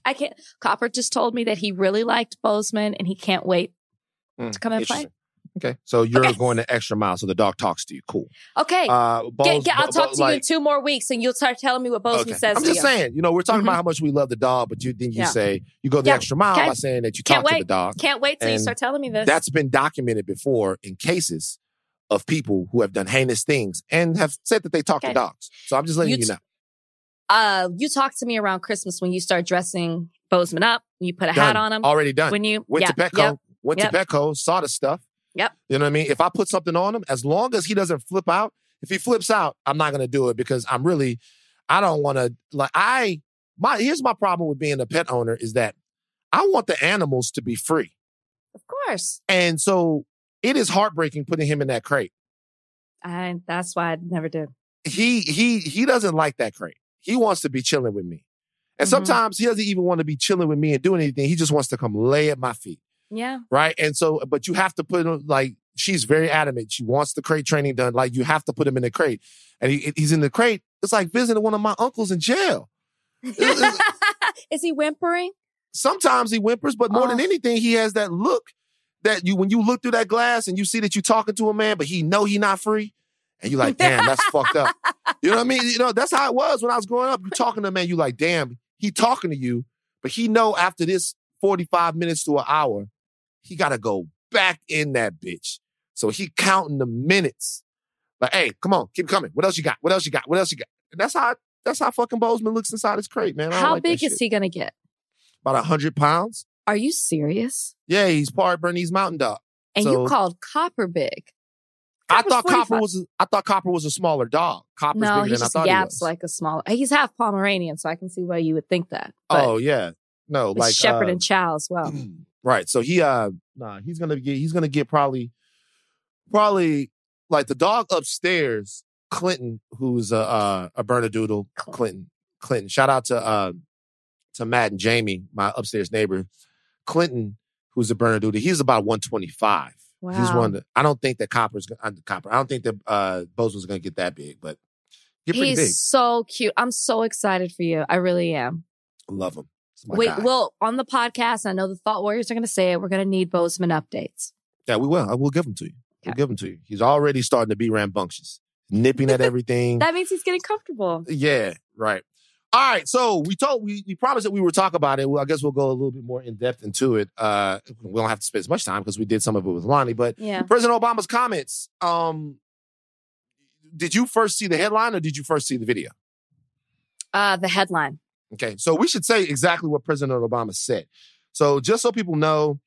I can't. Copper just told me that he really liked Boseman and he can't wait.
Mm,
to come and play.
Okay, so you're
Okay.
going the extra mile, so the dog talks to you. Cool.
Okay,
Uh,
get, I'll
Bo-
talk
Bo-
to you in two more weeks, and you'll start telling me what Boseman
okay.
says
I'm just
you.
saying, you know, we're talking
Mhm.
about how much we love the dog, but you then you
Yeah.
say you go the
Yeah.
extra mile
Okay.
by saying that you
Can't
talk to the dog.
Can't wait till you
And
start telling me this.
That's been documented before in cases of people who have done heinous things and have said that they talk to dogs. So I'm just letting
You
you,
t-
know.
Uh, you talked to me around Christmas when you start dressing Boseman up. You put a
Done.
hat on him.
Already done.
When you
went
yeah,
to Petco,
yep.
went
Yep.
to Petco, saw the stuff.
Yep.
You know what I mean? If I put something on him, as long as he doesn't flip out, if he flips out, I'm not gonna do it because I'm really, I don't want to like I my here's my problem with being a pet owner is that I want the animals to be free.
Of course.
And so it is heartbreaking putting him in that crate.
I that's why I never did.
He he he doesn't like that crate. He wants to be chilling with me. And
Mhm.
sometimes he doesn't even want to be chilling with me and doing anything. He just wants to come lay at my feet.
Yeah.
right? And so, but you have to put him like she's very adamant. She wants the crate training done. Like you have to put him in the crate, and he, he's in the crate. It's like visiting one of my uncles in jail.
Is he whimpering?
Sometimes he whimpers, but more than
Oh.
anything, he has that look that you when you look through that glass and you see that you're talking to a man, but he know he not free, and you're like, damn, that's fucked up. You know what I mean? You know that's how it was when I was growing up. You talking to a man, you like, damn, he talking to you, but he know after this 45 minutes to an hour, he got to go back in that bitch. So he counting the minutes. Like, hey, come on, keep coming. What else you got? What else you got? What else you got? And that's how that's how fucking Boseman looks inside his crate, man. I
How
like
big is
shit.
he gonna get?
About a hundred pounds.
Are you serious?
Yeah, he's part Bernese Mountain Dog.
And
So-
you called Copper big.
I
Copper's
thought Copper was I thought Copper was a smaller dog. Copper's
No,
bigger
he
than I
just
thought he was.
like a small. He's half Pomeranian, so I can see why you would think that. But
oh yeah, no, like
Shepherd
uh,
and Chow as well.
right. So he uh nah, he's gonna get he's gonna get probably probably like the dog upstairs, Clinton, who's a uh, a Bernedoodle,
Clinton.
Clinton. Clinton. Shout out to uh to Matt and Jamie, my upstairs neighbor. Clinton, who's a Bernedoodle, he's about 125.
Wow.
He's one that I don't think that Copper's gonna uh, Copper. I don't think that uh Boseman's gonna get that big, but get pretty
He's
big.
so cute. I'm so excited for you. I really am.
Love him.
Wait,
guy.
well, on the podcast, I know the Thought Warriors are going to say it. We're going to need Boseman updates.
Yeah, we will. I will give them to you. We'll give them to you. He's already starting to be rambunctious, nipping at everything.
That means he's getting comfortable.
yeah, right. All right. So we told we we promised that we would talk about it. Well, I guess we'll go a little bit more in depth into it. Uh, we don't have to spend as much time because we did some of it with Loni. But
Yeah.
President Obama's comments. Um, did you first see the headline or did you first see the video?
Uh, the headline.
Okay, so we should say exactly what President Obama said. So just so people know,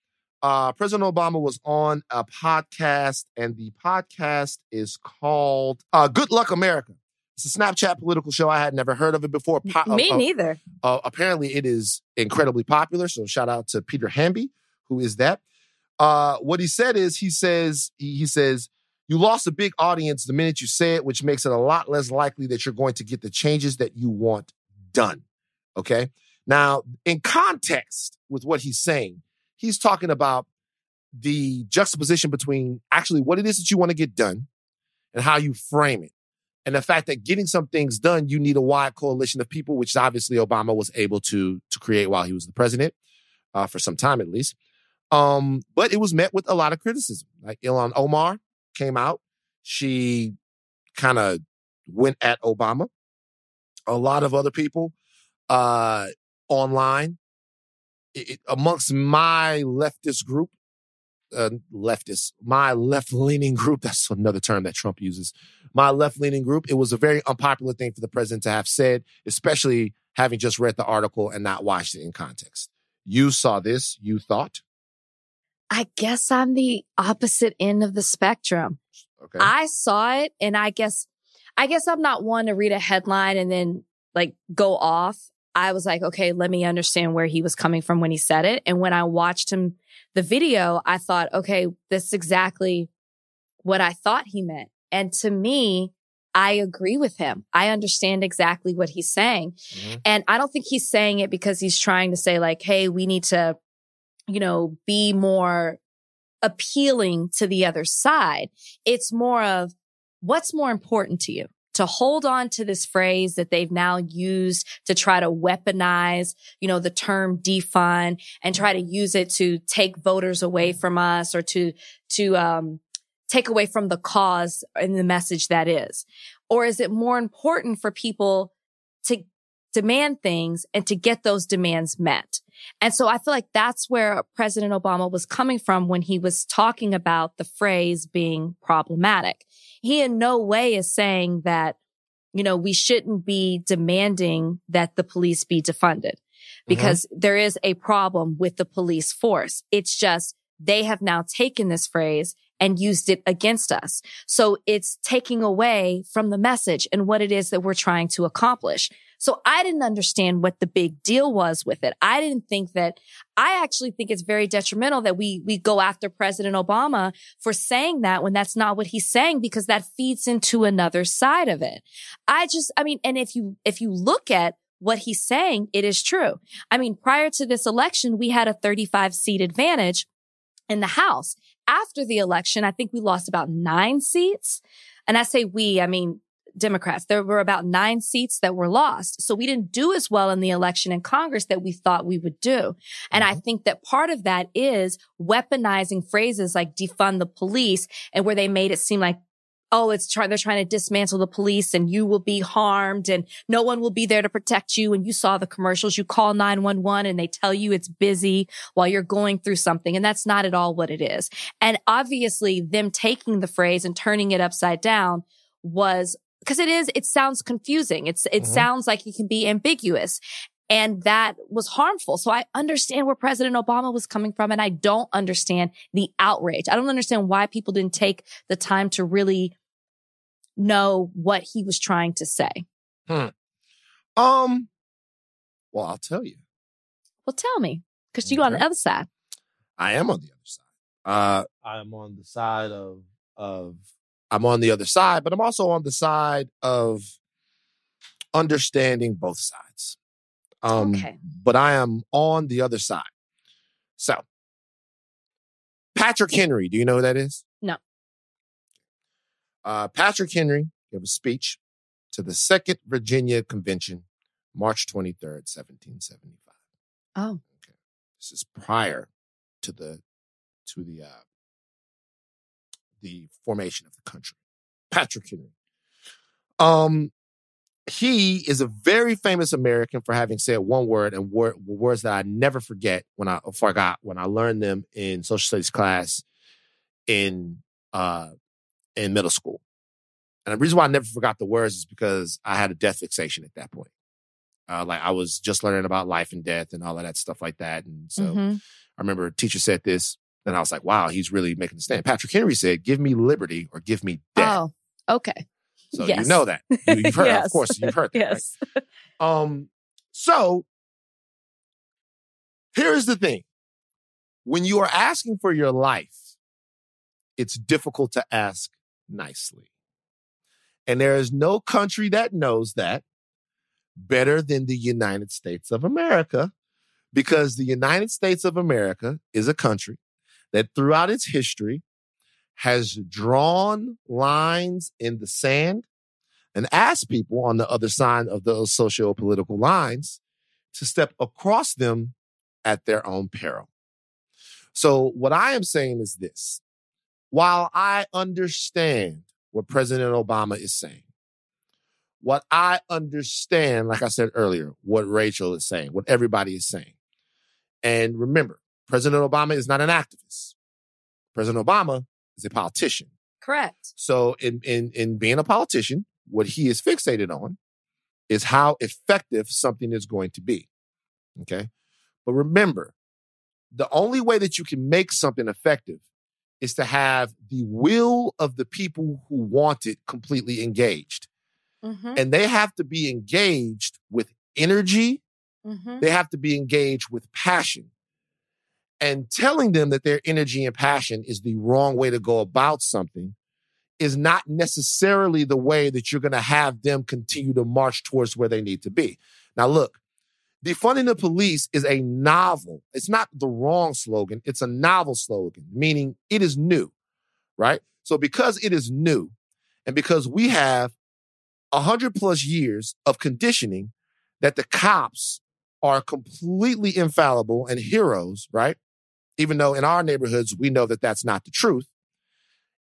uh, President Obama was on a podcast, and the podcast is called uh, "Good Luck America." It's a Snapchat political show. I had never heard of it before. Po-
Me
uh, uh,
neither.
uh, apparently, it is incredibly popular. So shout out to Peter Hamby, who is that. Uh, what he said is, he says, he, he says, you lost a big audience the minute you say it, which makes it a lot less likely that you're going to get the changes that you want done. Okay. Now, in context with what he's saying, he's talking about the juxtaposition between actually what it is that you want to get done and how you frame it. And the fact that getting some things done, you need a wide coalition of people, which obviously Obama was able to, to create while he was the president, uh, for some time at least. Um, but it was met with a lot of criticism. Like Ilhan Omar came out. She kind of went at Obama. A lot of other people uh, online, it, it- amongst my leftist group, uh, leftist, my left leaning group, that's another term that Trump uses. My left leaning group, it was a very unpopular thing for the president to have said, especially having just read the article and not watched it in context. You saw this, you thought,
I guess I'm the opposite end of the spectrum.
okay.
I saw it and I guess, I guess I'm not one to read a headline and then like go off. I was like, okay, let me understand where he was coming from when he said it. And when I watched him, the video, I thought, okay, this is exactly what I thought he meant. And to me, I agree with him. I understand exactly what he's saying.
Mhm.
And I don't think he's saying it because he's trying to say like, Hey, we need to, you know, be more appealing to the other side. It's more of what's more important to you to hold on to this phrase that they've now used to try to weaponize, you know, the term defund and try to use it to take voters away from us or to, to, um, take away from the cause and the message that is? Or is it more important for people to demand things and to get those demands met. And so I feel like that's where President Obama was coming from when he was talking about the phrase being problematic. He in no way is saying that, you know, we shouldn't be demanding that the police be defunded because mm-hmm. there is a problem with the police force. It's just they have now taken this phrase and used it against us. So it's taking away from the message and what it is that we're trying to accomplish. So I didn't understand what the big deal was with it. I didn't think that, I actually think it's very detrimental that we, we go after President Obama for saying that when that's not what he's saying, because that feeds into another side of it. I just, I mean, and if you, if you look at what he's saying, it is true. I mean, prior to this election, we had a 35 seat advantage in the House. After the election, I think we lost about nine seats. And I say we, I mean, Democrats. There were about nine seats that were lost. So we didn't do as well in the election in Congress that we thought we would do. And I mm-hmm. think that part of that is weaponizing phrases like defund the police and where they made it seem like oh, it's trying, they're trying to dismantle the police and you will be harmed and no one will be there to protect you. And you saw the commercials, you call 911 and they tell you it's busy while you're going through something. And that's not at all what it is. And obviously them taking the phrase and turning it upside down was because it is, it sounds confusing. It's, it mm-hmm. sounds like it can be ambiguous. And that was harmful. So I understand where President Obama was coming from. And I don't understand the outrage. I don't understand why people didn't take the time to really know what he was trying to say.
Hmm. Um, well, I'll tell you.
Well, tell me, because you're on the other side.
I am on the other side. Uh,
I'm on the side of of
I'm on the other side, but I'm also on the side of understanding both sides. Um, okay. But I am on the other side. So, Patrick Henry, do you know who that is?
No.
Uh, Patrick Henry gave a speech to the Second Virginia Convention, March 23rd, 1775. Oh. Okay. This is prior to the to the uh, the formation of the country. Patrick Henry. Um, he is a very famous American for having said one word and word, words that I never forget when I forgot when I learned them in social studies class in uh in middle school. And the reason why I never forgot the words is because I had a death fixation at that point. Uh, like I was just learning about life and death and all of that stuff like that. And so mm-hmm. I remember a teacher said this and I was like, wow, he's really making a stand. Patrick Henry said, give me liberty or give me death.
Oh, okay.
So yes. you know that. You, have heard, yes. of course, you've heard that. yes. Right? Um, so here's the thing. When you are asking for your life, it's difficult to ask nicely. And there is no country that knows that better than the United States of America because the United States of America is a country that throughout its history has drawn lines in the sand and asked people on the other side of those socio-political lines to step across them at their own peril. So what I am saying is this. While I understand what President Obama is saying, what I understand, like I said earlier, what Rachel is saying, what everybody is saying. And remember, President Obama is not an activist. President Obama is a politician.
Correct.
So in, in, in being a politician, what he is fixated on is how effective something is going to be. Okay. But remember, the only way that you can make something effective is to have the will of the people who want it completely engaged. Mm-hmm. And they have to be engaged with energy. Mm-hmm. They have to be engaged with passion and telling them that their energy and passion is the wrong way to go about something is not necessarily the way that you're going to have them continue to march towards where they need to be. Now, look, defunding the police is a novel. It's not the wrong slogan. It's a novel slogan, meaning it is new, right? So because it is new and because we have a hundred plus years of conditioning that the cops are completely infallible and heroes, right? Even though in our neighborhoods, we know that that's not the truth.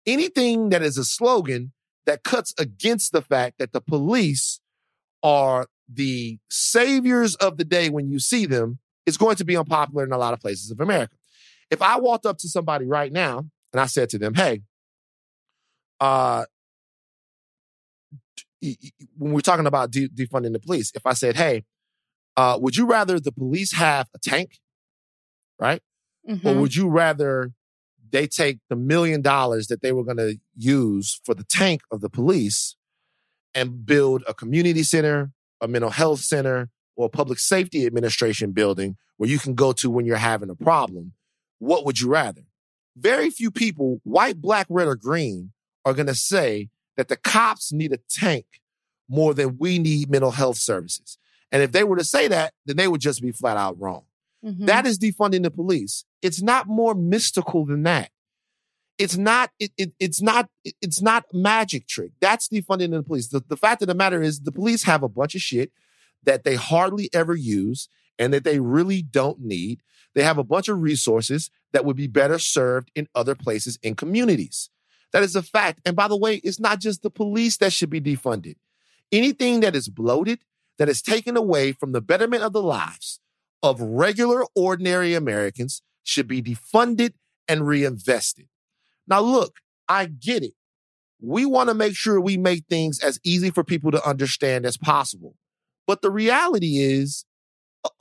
Anything that is a slogan that cuts against the fact that the police are the saviors of the day when you see them is going to be unpopular in a lot of places of America. If I walked up to somebody right now and I said to them, "Hey, uh, when we're talking about de- defunding the police, if I said, "Hey, uh, would you rather the police have a tank, right,
Mhm.
or would you rather they take the million dollars that they were going to use for the tank of the police and build a community center, a mental health center, or a public safety administration building where you can go to when you're having a problem? What would you rather? Very few people, white, black, red, or green, are going to say that the cops need a tank more than we need mental health services. And if they were to say that, then they would just be flat out wrong.
Mhm.
That is defunding the police. It's not more mystical than that. It's not. It, it, it's not. it- It's not magic trick. That's defunding the police. The, the fact of the matter is, the police have a bunch of shit that they hardly ever use and that they really don't need. They have a bunch of resources that would be better served in other places in communities. That is a fact. And by the way, it's not just the police that should be defunded. Anything that is bloated, that is taken away from the betterment of the lives of regular, ordinary Americans should be defunded and reinvested. Now, look, I get it. We want to make sure we make things as easy for people to understand as possible. But the reality is,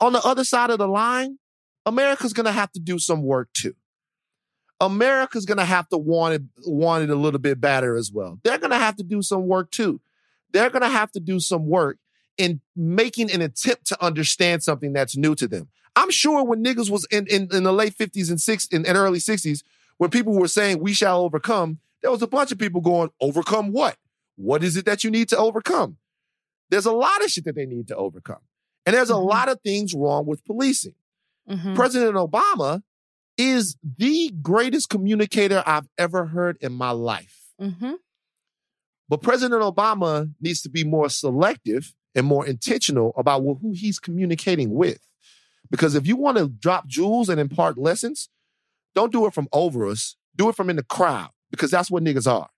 on the other side of the line, America's going to have to do some work too. America's going to have to want it, want it a little bit better as well. They're going to have to do some work too. They're going to have to do some work in making an attempt to understand something that's new to them. I'm sure when niggas was in, in, in the late 50s and six and, and early 60s, when people were saying we shall overcome, there was a bunch of people going, overcome what? What is it that you need to overcome? There's a lot of shit that they need to overcome. And there's a
Mhm.
lot of things wrong with policing.
Mhm.
President Obama is the greatest communicator I've ever heard in my life.
Mhm.
But President Obama needs to be more selective and more intentional about who he's communicating with. Because if you want to drop jewels and impart lessons, don't do it from over us. Do it from in the crowd because that's what niggas are.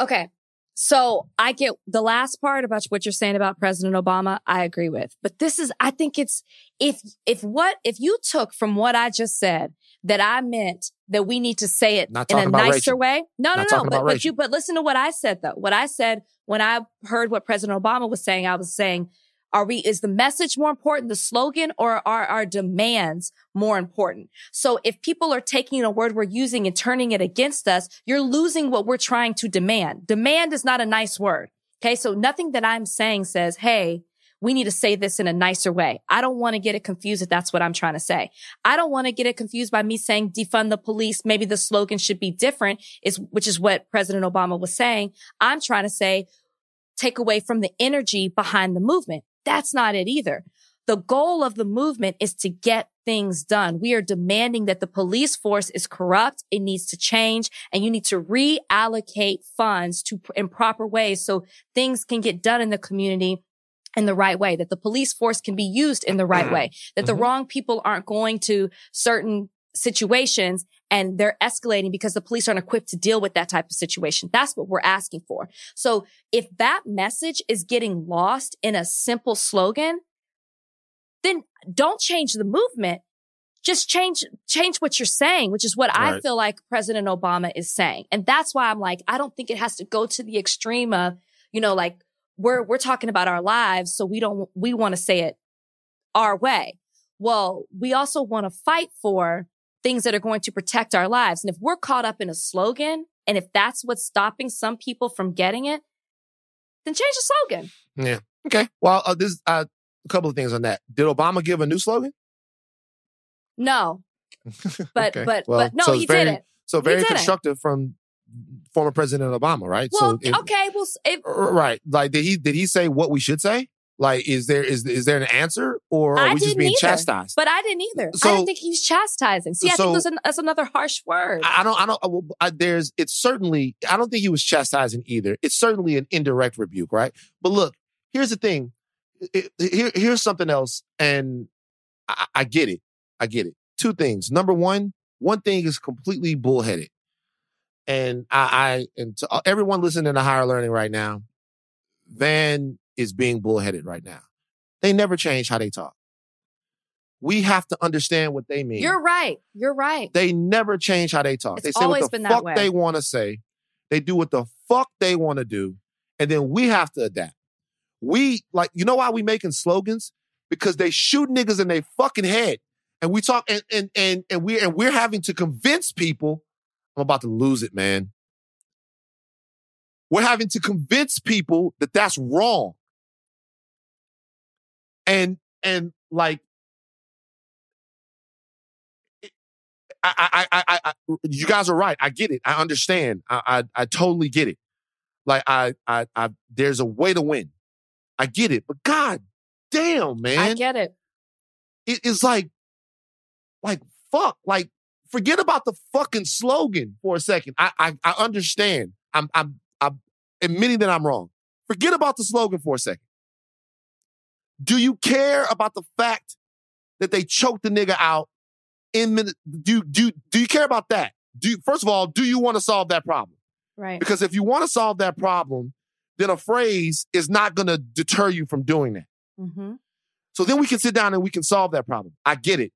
Okay. So I get the last part about what you're saying about President Obama. I agree with, but this is, I think it's, if, if what, if you took from what I just said that I meant that we need to say it in a nicer
Rachel.
way. No,
Not
no, no. But, but you, but listen to what I said though. What I said when I heard what President Obama was saying, I was saying, are we, is the message more important, the slogan, or are our demands more important? So if people are taking a word we're using and turning it against us, you're losing what we're trying to demand. Demand is not a nice word. Okay. So nothing that I'm saying says, Hey, we need to say this in a nicer way. I don't want to get it confused if that's what I'm trying to say. I don't want to get it confused by me saying defund the police. Maybe the slogan should be different is, which is what President Obama was saying. I'm trying to say take away from the energy behind the movement. That's not it either. The goal of the movement is to get things done. We are demanding that the police force is corrupt. It needs to change and you need to reallocate funds to in proper ways so things can get done in the community in the right way, that the police force can be used in the right way, that the
Mhm.
wrong people aren't going to certain situations and they're escalating because the police aren't equipped to deal with that type of situation. That's what we're asking for. So if that message is getting lost in a simple slogan, then don't change the movement. Just change, change what you're saying, which is what I feel like President Obama is saying. And that's why I'm like, I don't think it has to go to the extreme of, you know, like we're, we're talking about our lives. So we don't, we want to say it our way. Well, we also want to fight for things that are going to protect our lives. And if we're caught up in a slogan and if that's what's stopping some people from getting it, then change the slogan. Yeah.
Okay. Well, uh, this uh, a couple of things on that. Did Obama give a new slogan?
No, but,
Okay.
but,
Well,
but no,
so
he
very-
didn't.
So very constructive from former President Obama, right?
Well,
so it-
okay. Well, if,
Right. Like, did he did he say what we should say? Like, is there is is there an answer, or are
I
we just being
either.
chastised?
but I didn't either. I
So-
didn't think he's chastising. See, I
so-
think that's, an, that's another harsh word.
I I don't. I don't. I, well, I, there's. It's certainly. I don't think he was chastising either. It's certainly an indirect rebuke, right? But look, here's the thing. It- it- here, here's something else, and I, I get it. I get it. Two things. Number one, one thing is completely bullheaded, and I, I and to uh, everyone listening to higher learning right now, Van is being bullheaded right now. They never change how they talk. We have to understand what they mean.
You're right. You're right.
They never change how they talk.
It's
they say
always
what the
been
fuck they want to say. They do what the fuck they want to do. And then we have to adapt. We like, you know why we making slogans? Because they shoot niggas in their fucking head. And we talk and and and and we're and we're having to convince people. I'm about to lose it, man. We're having to convince people that that's wrong. And and like I, I, I, I, you guys are right. I get it. I understand. I, I, I totally get it. Like I, I, I, there's a way to win. I get it. But God damn, man,
I get it.
it is like, like fuck. Like forget about the fucking slogan for a second. I, I, I understand. I'm, I'm, I'm admitting that I'm wrong. Forget about the slogan for a second. Do you care about the fact that they choked the nigga out in minute? Do do do you care about that? Do you, first of all, do you want to solve that problem?
Right.
Because if you want to solve that problem, then a phrase is not going to deter you from doing that.
Mm-hmm.
So then we can sit down and we can solve that problem. I get it.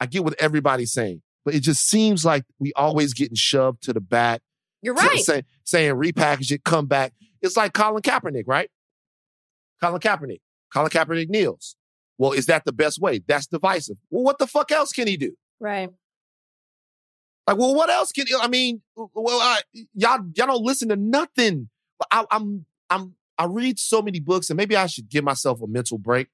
I get what everybody's saying, but it just seems like we always getting shoved to the back,
You're right.
say- saying repackage it, come back. It's like Colin Kaepernick, right? Colin Kaepernick. Colin Kaepernick kneels. Well, is that the best way? That's divisive. Well, what the fuck else can he do?
Right.
Like, well, what else can I mean? Well, I, y'all y'all don't listen to nothing. I, I'm I'm I read so many books, and maybe I should give myself a mental break.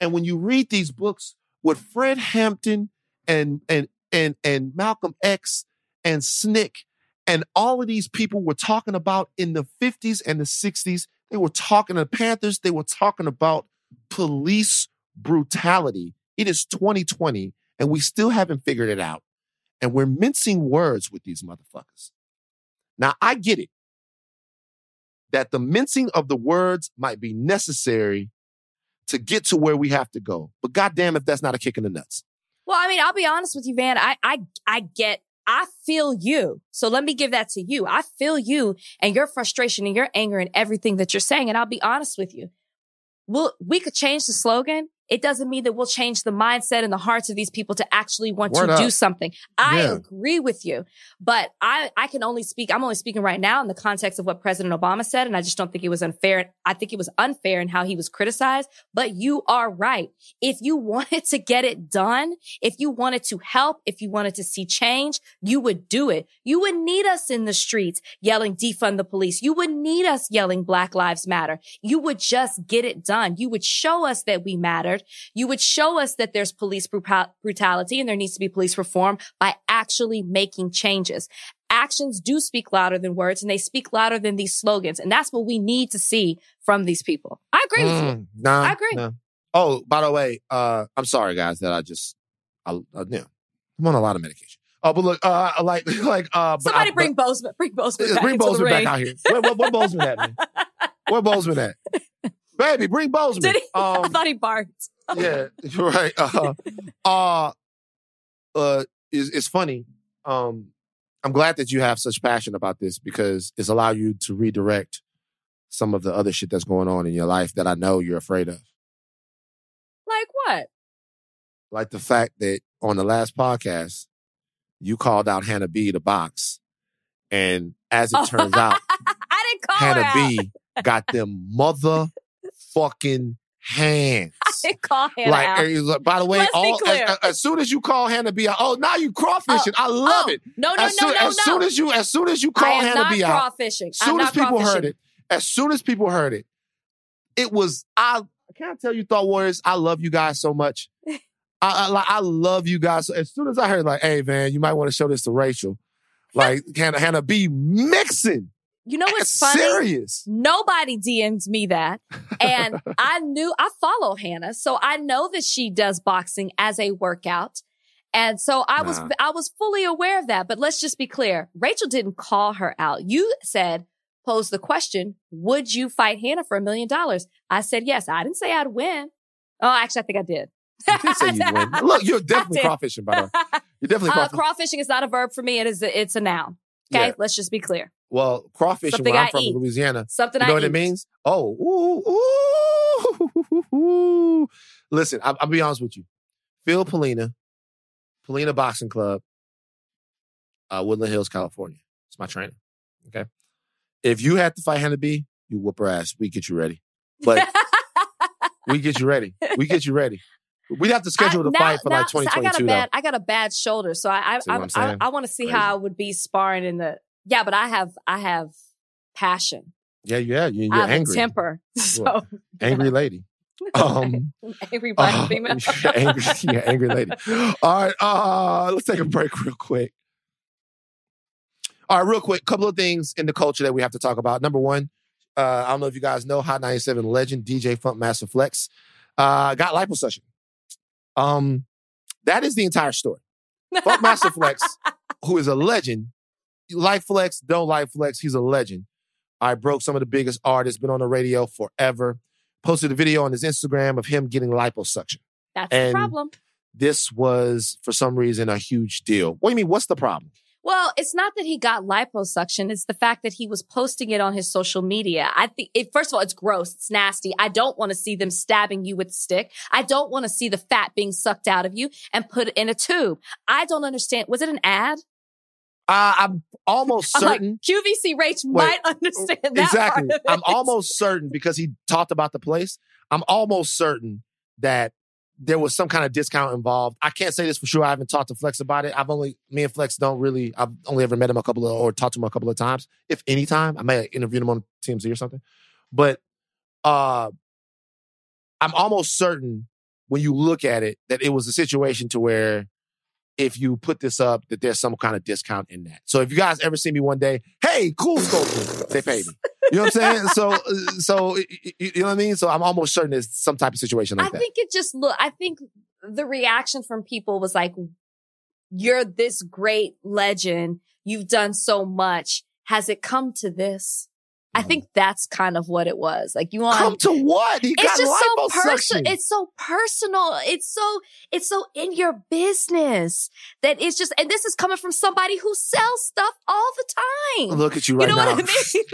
And when you read these books, what Fred Hampton and and and and Malcolm X and SNCC and all of these people were talking about in the 50s and the 60s, they were talking to the Panthers. They were talking about police brutality. It is 2020, and we still haven't figured it out and we're mincing words with these motherfuckers. Now, I get it that the mincing of the words might be necessary to get to where we have to go. But goddamn if that's not a kick in the nuts.
Well, I mean, I'll be honest with you, Van. I, I, I get, I feel you. So let me give that to you. I feel you and your frustration and your anger and everything that you're saying. And I'll be honest with you. We'll, we could change the slogan. It doesn't mean that we'll change the mindset and the hearts of these people to actually want
Word
to
up.
do something. I
Yeah.
agree with you, but I, I can only speak, I'm only speaking right now in the context of what President Obama said. And I just don't think it was unfair. I think it was unfair in how he was criticized, but you are right. If you wanted to get it done, if you wanted to help, if you wanted to see change, you would do it. You would need us in the streets yelling defund the police. You would need us yelling Black Lives Matter. You would just get it done. You would show us that we mattered. You would show us that there's police brutality and there needs to be police reform by actually making changes. Actions do speak louder than words and they speak louder than these slogans. And that's what we need to see from these people. I agree with you.
Mm, nah,
I agree.
nah. Oh, by the way, uh, I'm sorry, guys, that I just, I, uh, yeah, I'm on a lot of medication. Oh, but look, uh, like, like, uh,
Somebody
I,
bring Boseman, bring
Boseman
back
bring
Boseman
back out here. Where, where, where Boseman at, man? Where Boseman at? Baby, bring Boseman.
Did he? I
Um,
thought he barked.
yeah, you're right. Uh, uh, uh, it's, it's funny. Um, I'm glad that you have such passion about this because it's allowed you to redirect some of the other shit that's going on in your life that I know you're afraid of.
Like what?
Like the fact that on the last podcast, you called out Hannah B to box. And as it turns out,
I didn't call
Hannah. B got them motherfucking hands.
I call Hannah
like,
out.
Er, look, by the way, all, as, as soon as you call Hannah B out, oh, now you crawfishing. Oh, I love
Oh,
it.
No, no,
as
no,
soon,
no,
as
no.
soon as you, as soon as you call Hannah
not
B out,
crawfishing.
as soon as people heard it, as soon as people heard it, it was I. Can I tell you, Thought Warriors? I love you guys so much. I, I like I love you guys. So as soon as I heard like, hey man, you might want to show this to Rachel. Like Hannah, Hannah B mixing.
You know what's
It's
funny?
serious.
Nobody DMs me that. And I knew I follow Hannah. So I know that she does boxing as a workout. And so I was I was fully aware of that. But let's just be clear. Rachel didn't call her out. You said, pose the question, would you fight Hannah for a million dollars? I said yes. I didn't say I'd win. Oh, actually, I think I did.
You did say you'd win. Look, you're definitely crawfishing, by the way. You're definitely
Uh,
crawfishing.
crawfishing is not a verb for me. It is a, it's a noun. Okay,
Yeah.
let's just be clear.
Well, crawfishing
Something
where I'm
I
from
eat.
Louisiana.
Something
You know
I
what
eat.
it means? Oh, ooh, ooh. Woo! Listen, I, I'll be honest with you. Phil Polina, Polina Boxing Club, uh, Woodland Hills, California. It's my trainer. Okay. If you had to fight Hannah B, you whoop her ass. We get you ready. But we get you ready. We get you ready. We'd have to schedule the fight for
now-
like
see, I got
2022
a
though.
bad, I got a bad shoulder, so I I I, I, I want to see
Crazy.
how I would be sparring in the. Yeah, but I have I have passion.
Yeah, yeah. You,
have
angry.
temper. So
Angry lady. Um,
angry black
Oh,
female.
angry, yeah, angry lady. All right, uh, let's take a break real quick. All right, real quick, couple of things in the culture that we have to talk about. Number one, uh, I don't know if you guys know, Hot 97 legend DJ Funkmaster Flex uh, got liposuction. Um, that is the entire story. Funkmaster Flex, who is a legend, like Flex, don't like Flex, he's a legend. I broke some of the biggest artists, been on the radio forever. Posted a video on his Instagram of him getting liposuction.
That's the problem.
This was, for some reason, a huge deal. What do you mean? What's the problem?
Well, it's not that he got liposuction. It's the fact that he was posting it on his social media. I think, it, first of all, it's gross. It's nasty. I don't want to see them stabbing you with a stick. I don't want to see the fat being sucked out of you and put in a tube. I don't understand. Was it an ad?
Uh, I'm almost
I'm like,
certain.
QVC Rach might understand that.
exactly. I'm almost certain because he talked about the place. I'm almost certain that there was some kind of discount involved. I can't say this for sure. I haven't talked to Flex about it. I've only me and Flex don't really. I've only ever met him a couple of or talked to him a couple of times, if any time. I may have interviewed him on TMZ or something. But uh I'm almost certain when you look at it that it was a situation to where if you put this up, that there's some kind of discount in that. So if you guys ever see me one day, hey, cool sculpting, they paid me. You know what I'm saying? So, uh, so you know what I mean? So I'm almost certain it's some type of situation like
I
that.
I think it just look. I think the reaction from people was like, "You're this great legend. You've done so much. Has it come to this?" I think that's kind of what it was. Like you want
Mm-hmm. Come to what? He
it's just so personal. It's so personal. It's so it's so in your business that it's just. And this is coming from somebody who sells stuff all the time.
Look at you right now.
you know
now.
what I mean?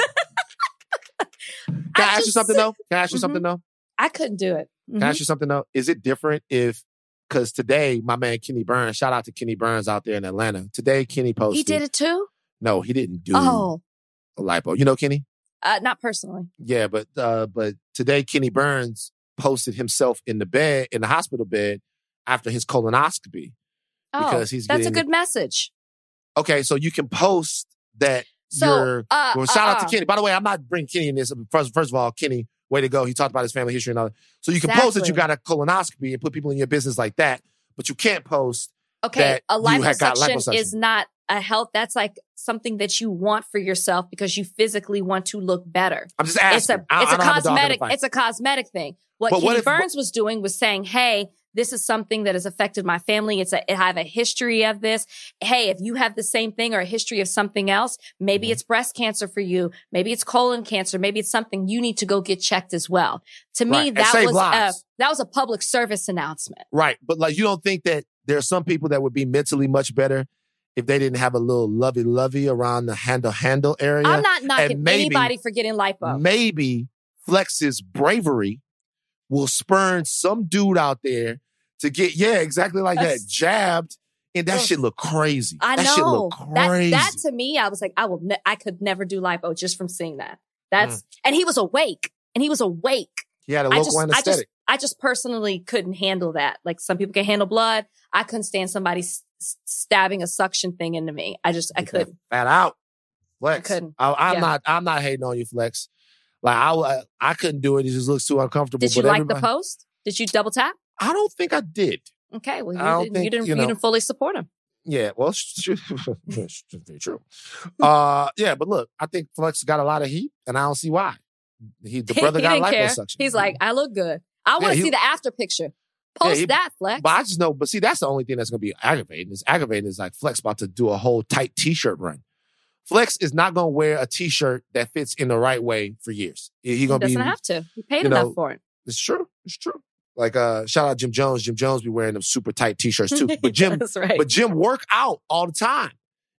Can I, ask you something though? Can I ask you
Mhm.
something though?
I couldn't do it.
Can I ask you something though? Is it different if because today my man Kenny Burns, shout out to Kenny Burns out there in Atlanta. Today Kenny posted.
He did it too.
No, he didn't do
Oh,
a lipo. You know Kenny?
Uh, not personally.
Yeah, but uh, but today Kenny Burns posted himself in the bed in the hospital bed after his colonoscopy.
Oh,
Because he's
that's a good message.
Okay, so you can post that
So,
you're.
uh,
Well, shout out
uh,
to Kenny. By the way, I'm not bringing Kenny in this. First, first of all, Kenny, way to go. He talked about his family history and all that. So you can post that you got a colonoscopy and put people in your business like that, but you can't post.
Okay,
that
a
you had got
liposuction
liposuction.
is not a health. That's like something that you want for yourself because you physically want to look better.
I'm just
It's
asking.
a
I-
it's
I
a
don't have dog in the
cosmetic
fight.
it's a cosmetic thing. What
But what if-
Burns was doing was saying, "Hey, this is something that has affected my family. It's a I have a history of this. Hey, if you have the same thing or a history of something else, maybe
Mhm.
it's breast cancer for you. Maybe it's colon cancer. Maybe it's something you need to go get checked as well." To me,
Right,
that was a, that was a public service announcement.
Right. But like, you don't think that there are some people that would be mentally much better if they didn't have a little lovey lovey around the handle handle area?
I'm not knocking
maybe-
anybody for getting lipo.
Maybe Flex's bravery will spurn some dude out there to get, yeah, exactly like
That's-
that, jabbed. And that
Ugh.
shit look crazy.
I
that shit look
that
crazy.
that to me, I was like, I will, ne- I could never do lipo just from seeing that. That's
Mm.
and he was awake, and he was awake.
he had a
I
local
just, I
anesthetic.
just, I just personally couldn't handle that. Like some people can handle blood. I couldn't stand somebody stabbing a suction thing into me. I just, I
Get
couldn't.
That out. Flex.
I couldn't.
I, am
Yeah.
not. I'm not hating on you, Flex. Like I, I, couldn't do it. It just looks too uncomfortable.
Did you like the post? Did you double tap?
I don't think I did.
Okay, well, you didn't,
think,
you didn't,
you
you, didn't fully support him.
Yeah, well, it's true. it's very true. Uh, yeah, but look, I think Flex got a lot of heat, and I don't see why. He, the brother
he
got liposuction.
He's like, I look good. I want to
he-
see the after picture. Post
he-
that, Flex.
but I just know. But see, that's the only thing that's going to be aggravating. Is aggravating is like Flex about to do a whole tight T-shirt run. Flex is not going to wear a T-shirt that fits in the right way for years. He,
he
going to be.
doesn't have to. He paid enough
know,
for it.
It's true. It's true. Like uh, shout out Jim Jones. Jim Jones be wearing them super tight T-shirts too. But Jim,
That's right.
But Jim work out all the time.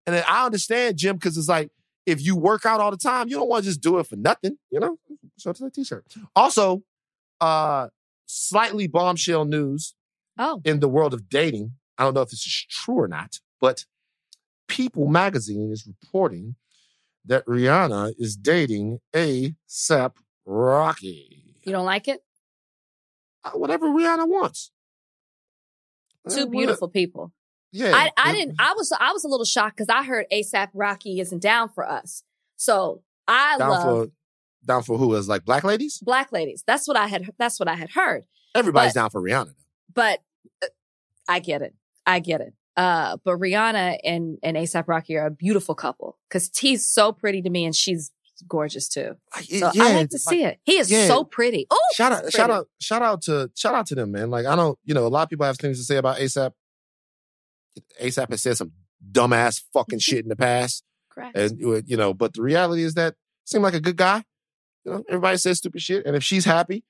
And I understand Jim because it's like if you work out all the time, you don't want to just do it for nothing, you know? So it's a t-shirt. Also, uh, slightly bombshell news
Oh,
in the world of dating. I don't know if this is true or not, but People magazine is reporting that Rihanna is dating A$AP Rocky.
you don't like it?
Uh, Whatever Rihanna wants. Uh,
Two
what-
beautiful people.
Yeah.
I, I didn't. I was. I was a little shocked because I heard ASAP Rocky isn't down for us. So I
down
love
down for who? As like black ladies?
black ladies. That's what I had. That's what I had heard.
Everybody's
But-
down for Rihanna.
But uh, I get it. I get it. Uh, but Rihanna and and ASAP Rocky are a beautiful couple because he's so pretty to me and she's gorgeous too. So I like to see it. He is
yeah.
so pretty. Oh,
Shout out, shout out, shout out to shout out to them, man. Like I don't, you know, a lot of people have things to say about ASAP. ASAP has said some dumbass fucking shit in the past,
Correct.
and you know, but the reality is that seemed like a good guy. You know, everybody says stupid shit, and if she's happy,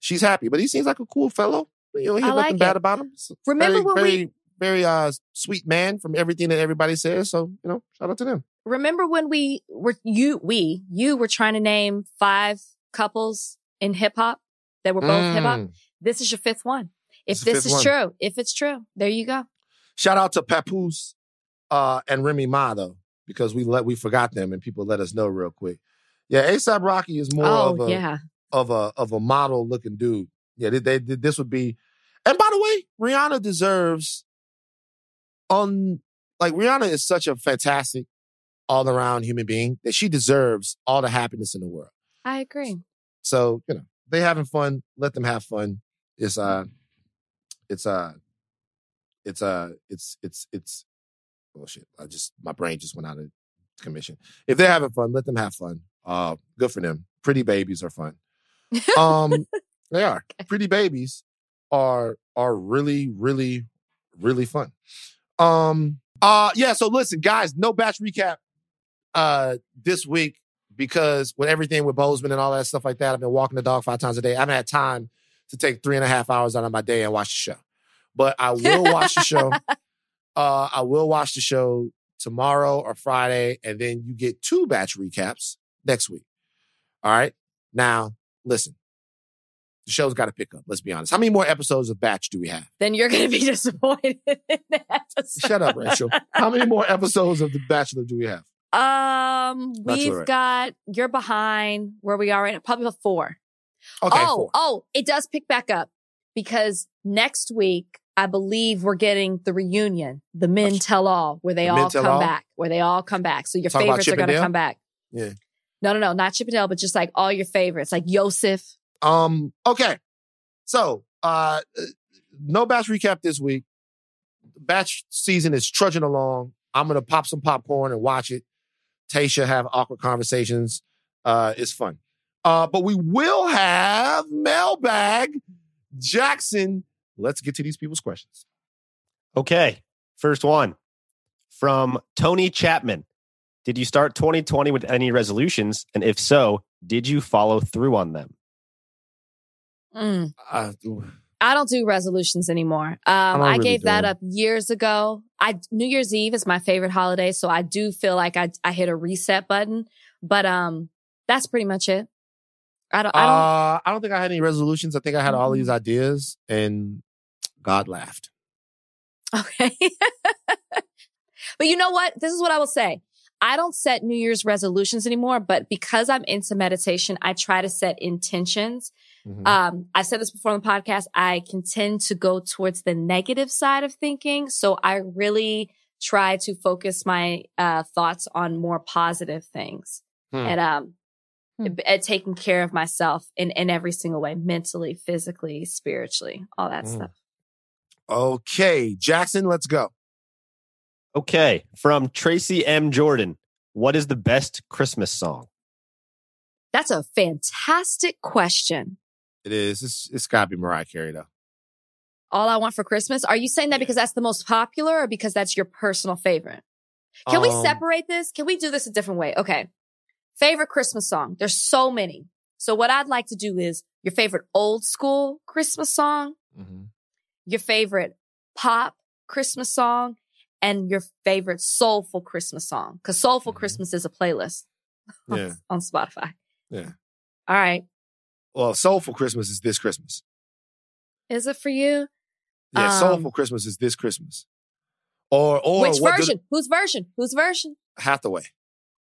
she's happy. But he seems like a cool fellow. You know, he
I
had
like
nothing
it.
bad about him.
Remember
very,
when
very,
we
very uh sweet man from everything that everybody says. So you know, shout out to them.
remember when we were you we you were trying to name five couples in hip hop that were both hip hop.
Mm.
This is your fifth one. If this
fifth
is
one.
true, if it's true, there you go.
Shout out to Papoose uh, and Remy Ma though, because we let we forgot them and people let us know real quick. Yeah, ASAP Rocky is more
oh
of a
yeah,
of a of a model looking dude. Yeah, they, they, this would be. And by the way, Rihanna deserves on like Rihanna is such a fantastic all around human being that she deserves all the happiness in the world.
I agree.
So you know they having fun. Let them have fun. It's uh, it's uh, it's uh, it's it's it's. Oh shit! I just my brain just went out of commission. If they're having fun, let them have fun. Uh, good for them. Pretty babies are fun. Um, they are. Pretty babies are are really really really fun. Um. Uh. Yeah. So listen, guys. No batch recap. Uh. This week because with everything with Boseman and all that stuff like that, I've been walking the dog five times a day. I haven't had time to take three and a half hours out of my day and watch the show. But I will watch the show. Uh, I will watch the show tomorrow or Friday, and then you get two batch recaps next week. All right. Now, listen, the show's got to pick up. Let's be honest. How many more episodes of batch do we have?
Then you're going to be disappointed in that episode.
Shut up, Rachel. How many more episodes of The Bachelor do we have?
Um, we've got you're behind where we are right now, probably four.
Okay,
oh,
four.
oh, it does pick back up because next week I believe we're getting the reunion, the Men Tell All, where they
The
all come
All?
back, where they all come back. So your
Talk
favorites are going to come back.
Yeah.
No, no, no, not Chippendale, but just like all your favorites, like Yosef.
Um, okay. So, uh, no batch recap this week. Batch season is trudging along. I'm going to pop some popcorn and watch it. Tayshia have awkward conversations. Uh, it's fun. Uh, but we will have mailbag Jackson. Let's get to these people's questions.
Okay. First one from Tony Chapman. Did you start 2020 with any resolutions? And if so, did you follow through on them?
Mm.
Uh,
I don't do resolutions anymore. Um,
don't
I
really
gave
do
that up years ago. I New Year's Eve is my favorite holiday, so I do feel like I I hit a reset button. But um, that's pretty much it. I don't. I don't.
uh, I don't think I had any resolutions. I think I had all these ideas and God laughed.
Okay. but you know what? This is what I will say. I don't set New Year's resolutions anymore, but because I'm into meditation, I try to set intentions.
Mhm.
Um, I said this before on the podcast. I can tend to go towards the negative side of thinking. So I really try to focus my uh, thoughts on more positive things
Hmm.
and um,
Hmm.
at taking care of myself in, in every single way, mentally, physically, spiritually, all that
Hmm.
stuff.
Okay, Jackson, let's go.
Okay. From Tracy M. Jordan. What is the best Christmas song?
That's a fantastic question.
It is. It's, it's got to be Mariah Carey, though.
All I want for Christmas. Are you saying that because that's the most popular or because that's your personal favorite? Can we
Um,
separate this? Can we do this a different way? Okay. Favorite Christmas song. There's so many. So what I'd like to do is your favorite old school Christmas song,
mhm.
your favorite pop Christmas song, and your favorite soulful Christmas song. Cause soulful
Mhm.
Christmas is a playlist
Yeah.
on Spotify.
Yeah.
All right.
well, Soulful Christmas is this Christmas.
Is it for you?
Yeah,
Um,
Soulful Christmas is this Christmas. Or or
Which version? Whose version? Whose version?
Hathaway.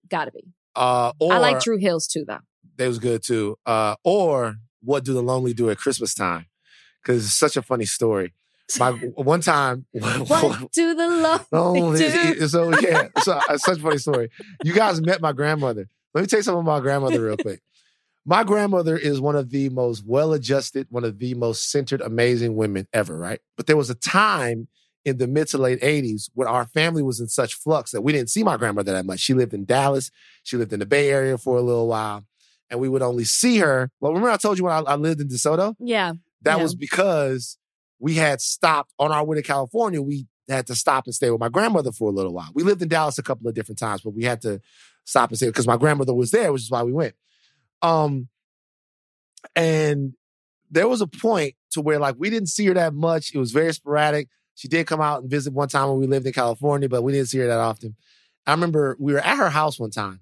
Gotta be.
Uh, or
I like Dru Hill's too, though.
They was good too. Uh, or what do the lonely do at Christmas time? Because it's such a funny story. My one time,
What do the love?
Oh, it's- it's- so yeah, so, it's such a funny story. You guys met my grandmother. Let me tell you something about my grandmother real quick. My grandmother is one of the most well-adjusted, one of the most centered, amazing women ever, right? But there was a time in the mid to late 80s when our family was in such flux that we didn't see my grandmother that much. She lived in Dallas. She lived in the Bay Area for a little while. And we would only see her. Well, remember I told you when I, I lived in DeSoto?
Yeah.
That
Yeah.
was because we had stopped on our way to California. We had to stop and stay with my grandmother for a little while. We lived in Dallas a couple of different times, but we had to stop and stay because my grandmother was there, which is why we went. Um, and there was a point to where like we didn't see her that much. It was very sporadic. She did come out and visit one time when we lived in California, but we didn't see her that often. I remember we were at her house one time,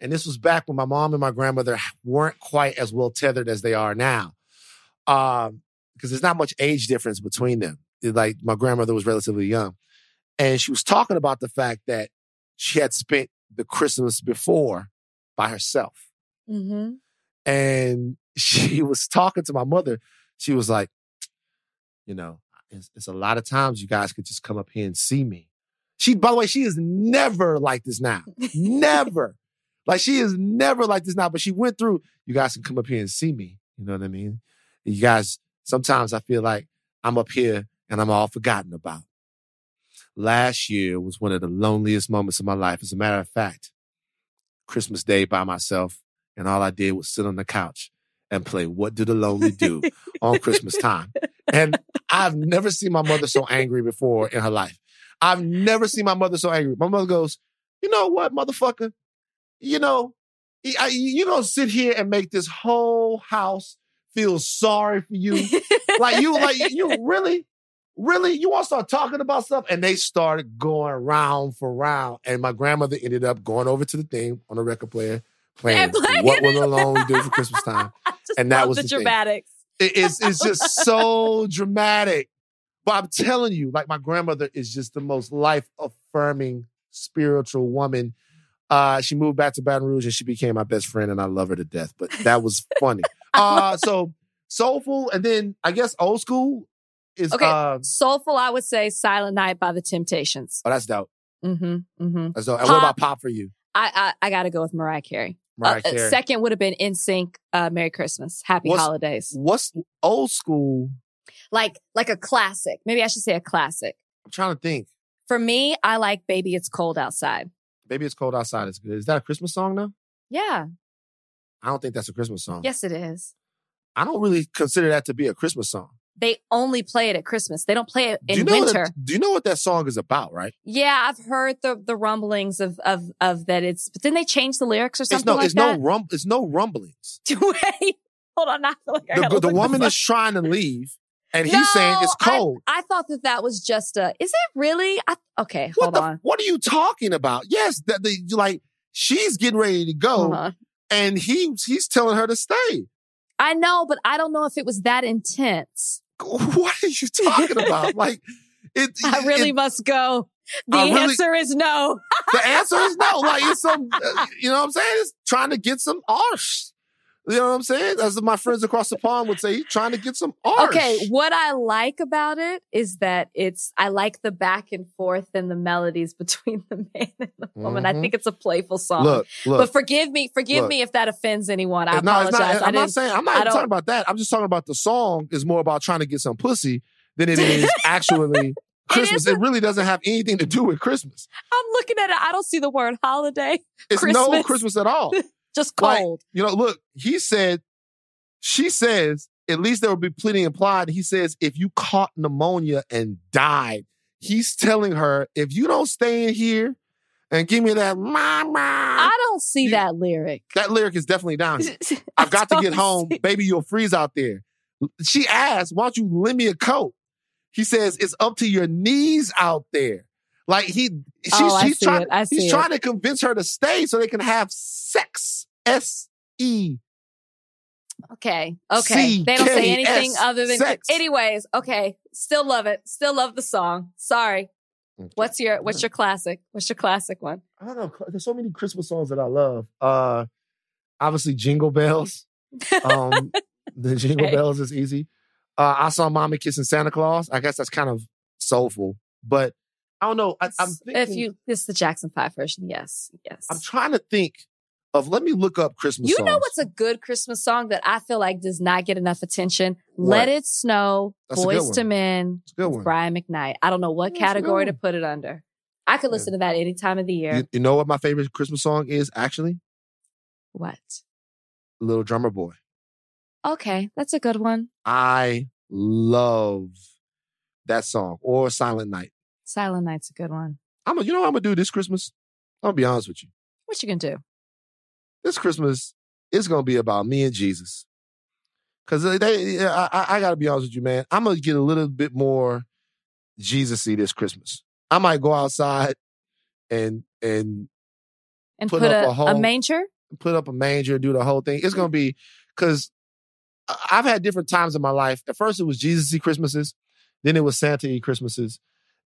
and this was back when my mom and my grandmother weren't quite as well tethered as they are now. Um, because there's not much age difference between them. It- like my grandmother was relatively young, and she was talking about the fact that she had spent the Christmas before by herself,
Mm-hmm.
and she was talking to my mother. She was like, you know, it's, it's a lot of times you guys could just come up here and see me. She, by the way, she is never like this now. never. Like she is never like this now, but she went through, you guys can come up here and see me. You know what I mean? You guys, sometimes I feel like I'm up here and I'm all forgotten about. Last year was one of the loneliest moments of my life. As a matter of fact, Christmas Day by myself, and all I did was sit on the couch and play What Do the Lonely Do on Christmas time. And I've never seen my mother so angry before in her life. I've never seen my mother so angry. My mother goes, You know what, motherfucker? You know, you gonna sit here and make this whole house feel sorry for you. like you, like you really, really, you want to start talking about stuff? And they started going round for round. And my grandmother ended up going over to the thing on the record player, playing
playing
What Will Lonely Do for Christmas Time. And that was
the,
the
dramatics.
It- it's it's just so dramatic. But I'm telling you, like my grandmother is just the most life affirming spiritual woman. Uh, she moved back to Baton Rouge and she became my best friend, and I love her to death. But that was funny. Uh, so soulful, and then I guess old school is
Okay.
uh,
Soulful, I would say Silent Night by the Temptations.
oh that's dope.
Mm-hmm. Mm-hmm.
That's dope. And what about pop for you,
I I, I got to go with Mariah Carey.
Mariah
Uh, uh,
Carey?
second would have been NSYNC. Uh, Merry Christmas, Happy
What's-
Holidays.
What's old school?
Like like a classic. Maybe I should say a classic.
I'm trying to think.
For me, I like Baby It's Cold Outside.
Baby, it's cold outside. Is good. Is that a Christmas song though?
Yeah.
I don't think that's a Christmas song.
Yes, it is.
I don't really consider that to be a Christmas song.
They only play it at Christmas. They don't play it
do you
in
know
winter.
What, do you know what that song is about? Right?
Yeah, I've heard the the rumblings of of of that. It's but then they change the lyrics or
It's
something
no,
like
it's
that.
no rum, it's no rumblings.
Wait, hold on. I feel like I
The, the woman is trying to leave, and
No,
he's saying it's cold.
I, thought that that was just a. Is it really? I, okay,
what
hold
the?
on.
What are you talking about? Yes, that the like she's getting ready to go,
on.
And he he's telling her to stay.
I know, but I don't know if it was that intense.
What are you talking about? like it.
I really
it-
must go. The
I really-
answer is no.
the answer is no. Like it's some, uh, you know what I'm saying? It's trying to get some arse. You know what I'm saying? As my friends across the pond would say, he's trying to get some art.
Okay, what I like about it is that it's I like the back and forth and the melodies between the man and the woman. I
Mhm.
think it's a playful song.
Look, look.
but forgive me, forgive
Look.
me if that offends anyone. I
no,
apologize.
not.
I
I'm not
didn't.
saying. I'm not even talking about that. I'm just talking about the song is more about trying to get some pussy than it is actually Christmas. It,
isn't.
really doesn't have anything to do with Christmas.
I'm looking at it. I don't see the word holiday.
It's no
Christmas.
Christmas at all.
Just
Like,
cold.
You know, look, he said, she says, at least there will be plenty implied. He says, if you caught pneumonia and died, he's telling her, if you don't stay in here and give me that mama,
I don't see
you-
that lyric.
that lyric is definitely down here. I've got to get home.
see-
Baby, you'll freeze out there. She asks, why don't you lend me a coat? He says, it's up to your knees out there. Like he, she's,
Oh, I
she's
see
trying,
it. I see
he's
it.
trying to convince her to stay so they can have sex. S E
Okay. Okay. They don't say anything other than.
sex.
Anyways. Okay. Still love it. Still love the song. Sorry. What's your What's your classic? What's your classic one?
I don't know. There's so many Christmas songs that I love. Uh, obviously, Jingle Bells. Um, the Jingle
Okay.
Bells is easy. Uh, I saw Mommy kissing Santa Claus. I guess that's kind of soulful, but I don't know. I, I'm thinking,
if you this is the Jackson Five version, yes, yes.
I'm trying to think of. Let me look up Christmas.
you know what's a good Christmas song that I feel like does not get enough attention?
What?
Let It Snow,
That's
Boys to. Men,
It's a good one.
Brian McKnight. I don't know what
That's
category to put it under. I could
Yeah.
listen to that any time of the year.
You, you know what my favorite Christmas song is? Actually,
what?
Little Drummer Boy.
Okay, that's a good one.
I love that song or Silent Night.
Silent Night's a good one.
I'm. A, you know what I'm gonna do this Christmas? I'm gonna be honest with you.
What you gonna do?
this Christmas is gonna be about me and Jesus. Cause they, I, I, gotta be honest with you, man. I'm gonna get a little bit more Jesus-y this Christmas. I might go outside and and
And
Put
put,
up
a,
a
a, manger?
put up a manger, do the whole thing. It's gonna be because I've had different times in my life. At first, it was Jesus-y Christmases, then it was Santa-y Christmases,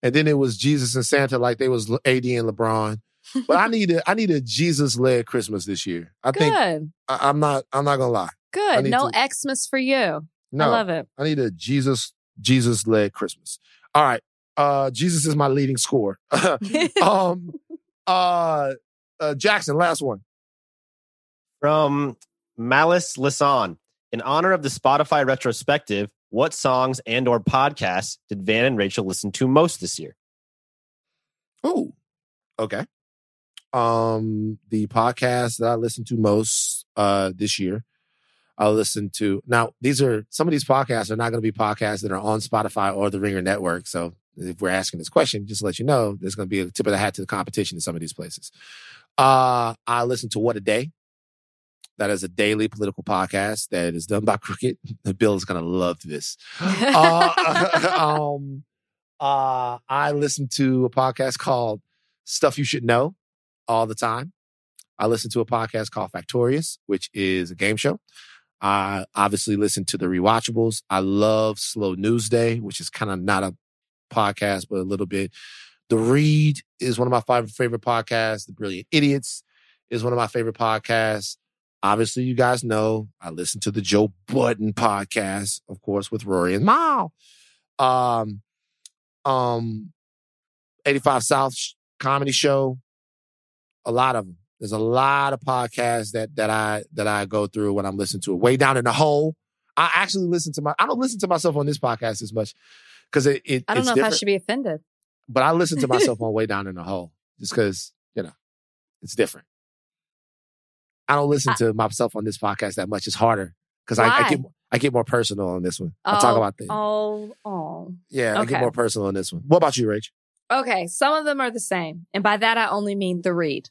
and then it was Jesus and Santa like they was AD and LeBron. But I need a I need a Jesus-led Christmas this year. I think
Good.
I, I'm not I'm not gonna lie.
Good. No
to-
Xmas for you.
No,
I love it.
I need a Jesus Jesus led Christmas. All right. Uh Jesus is my leading score. um uh, uh Jackson, last one.
From Malice Lisan. In honor of the Spotify retrospective, what songs and or podcasts did Van and Rachel listen to most this year?
Oh, okay. Um, the podcast that I listened to most uh this year, I listened to now. These are some of these podcasts are not going to be podcasts that are on Spotify or the Ringer Network. So if we're asking this question, just to let you know, there's going to be a tip of the hat to the competition in some of these places. Uh, I listened to What a Day. That is a daily political podcast that is done by Crooked. Bill is going to love this. Uh, um, uh, I listen to a podcast called Stuff You Should Know all the time. I listen to a podcast called Factorious, which is a game show. I obviously listen to the rewatchables. I love Slow News Day, which is kind of not a podcast, but a little bit. The Read is one of my five favorite podcasts. The Brilliant Idiots is one of my favorite podcasts. Obviously, you guys know I listen to the Joe Budden podcast, of course, with Rory and Mal. Um, um, 85 South comedy show. A lot of them. There's a lot of podcasts that that I that I go through when I'm listening to it. Way down in the hole. I actually listen to my. I don't listen to myself on this podcast as much because it, it.
I don't know if I should be offended.
but I listen to myself on way down in the hole just because you know it's different. I don't listen
I-
to myself on this podcast that much. It's harder because I, I get I get more personal on this one. I talk
Oh,
about things.
Oh, oh.
yeah, I get more personal on this one. What about you, Rach?
Okay, some of them are the same, and by that I only mean the read.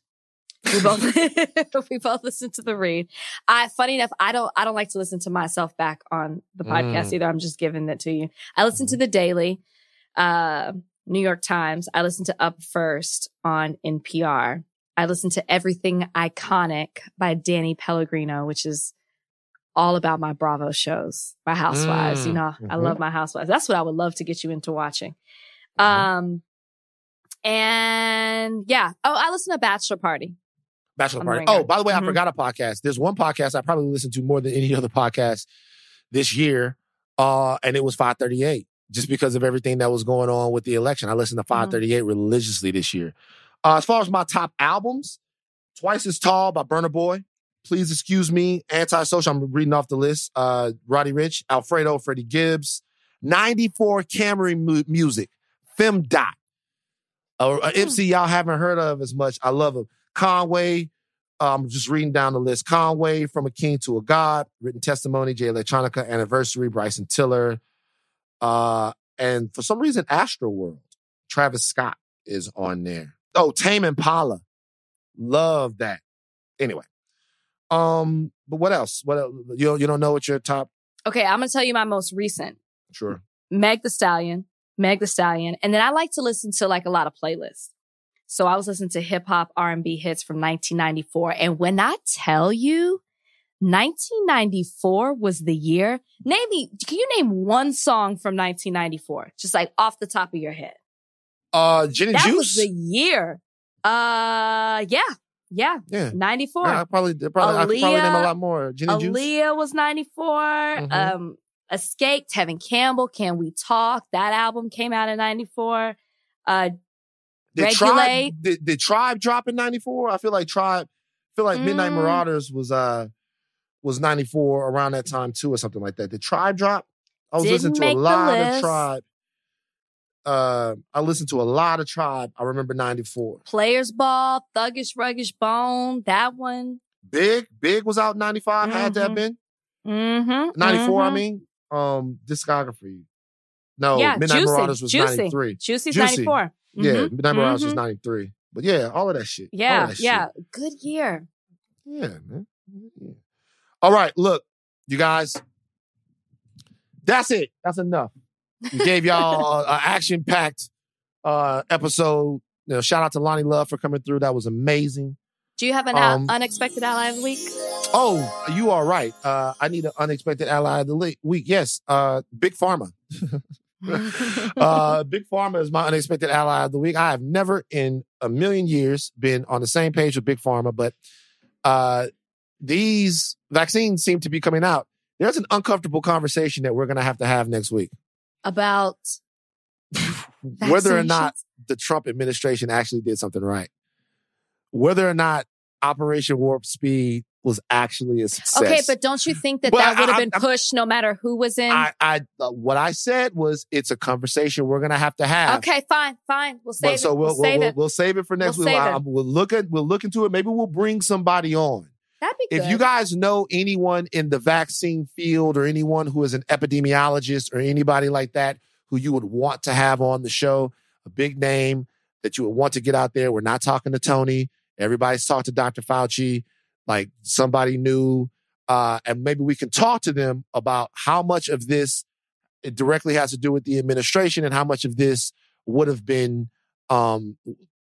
We both we both listen to the read. I funny enough, I don't I don't like to listen to myself back on the podcast
Mm.
either. I'm just giving it to you. I listen to the Daily, uh, New York Times. I listen to Up First on NPR. I listen to Everything Iconic by Danny Pellegrino, which is all about my Bravo shows, my Housewives. You
Mm.
know, I
Mhm.
love my Housewives. That's what I would love to get you into watching.
Mhm.
Um, and yeah. Oh, I listen to Bachelor Party.
Bachelor Party. Oh, by the way, I
Mhm.
forgot a podcast. There's one podcast I probably listened to more than any other podcast this year, uh, and it was 538. Just because of everything that was going on with the election, I listened to 538 religiously this year. Uh, as far as my top albums, Twice as Tall by Burna Boy. Please excuse me. Antisocial. I'm reading off the list. Uh, Roddy Ricch, Alfredo, Freddie Gibbs, 94 Camry mu- music, Fem Dot. Uh, a MC y'all haven't heard of as much. I love him. Conway. uh, I'm just reading down the list. Conway, From a King to a God, Written Testimony, Jay Electronica, Anniversary, Bryson Tiller. Uh, and for some reason, Astroworld, Travis Scott is on there. Oh, Tame Impala. Love that. Anyway. Um, but what else? What else? you you don't know what your top?
Okay, I'm gonna tell you my most recent.
Sure.
Meg the Stallion, Meg the Stallion, and then I like to listen to like a lot of playlists. So I was listening to hip hop R and B hits from 1994, and when I tell you, 1994 was the year. Name me, can you name one song from 1994? Just like off the top of your head.
Uh, Gin and
that
Juice.
was the year. Uh, yeah, yeah,
yeah.
94.
I probably, probably, I could probably name a lot more. Gin and Juice.
Aaliyah was 94.
Mhm.
Um, Escaped, Tevin Campbell, Can We Talk? That album came out in 94. Uh,
Did
Regulate.
Tribe, did, did Tribe drop in 94? I feel like Tribe, I feel like Midnight
Mm.
Marauders was, uh, was 94 around that time too, or something like that. Did Tribe drop? I was
Didn't
listening to a lot of. Tribe. Uh, I listened to a lot of Tribe. I remember 94.
Players Ball, Thuggish Ruggish Bone, that one.
Big, Big was out in 95. Had to have been
Mm-hmm.
94. I
mhm.
mean, um, discography. No,
yeah,
Midnight
Juicy,
Marauders was
Juicy.
93.
Juicy's
Juicy.
94.
Yeah,
Mhm,
Midnight Marauders was
mhm.
93. But yeah, all of that shit.
Yeah,
that shit.
yeah. Good year.
Yeah, man. Yeah. All right, look, you guys. That's it. That's enough. We gave y'all an action packed uh, episode. You know, shout out to Loni Love for coming through. That was amazing.
Do you have an
Um,
unexpected ally of the week?
Oh, you are right. Uh, I need an unexpected ally of the week. Yes, uh, Big Pharma. uh, Big Pharma is my unexpected ally of the week. I have never in a million years been on the same page with Big Pharma, but uh, these vaccines seem to be coming out. There's an uncomfortable conversation that we're going to have to have next week.
About
Whether or not the Trump administration actually did something right, whether or not Operation Warp Speed was actually a success.
Okay, but don't you think that
But
that would have
I-
been
I'm-
pushed no matter who was in?
I, I uh, what I said was it's a conversation we're gonna have to have.
okay, fine, fine. We'll save
But so
it.
we'll,
We'll,
we'll,
save
we'll,
it.
we'll save it for next
We'll
week. I- we'll look at we'll look into it. Maybe we'll bring somebody on.
That'd be good.
If you guys know anyone in the vaccine field or anyone who is an epidemiologist or anybody like that who you would want to have on the show, a big name that you would want to get out there. We're not talking to Tony. Everybody's talked to Dr. Fauci, like somebody new. Uh, and maybe we can talk to them about how much of this it directly has to do with the administration and how much of this would have been um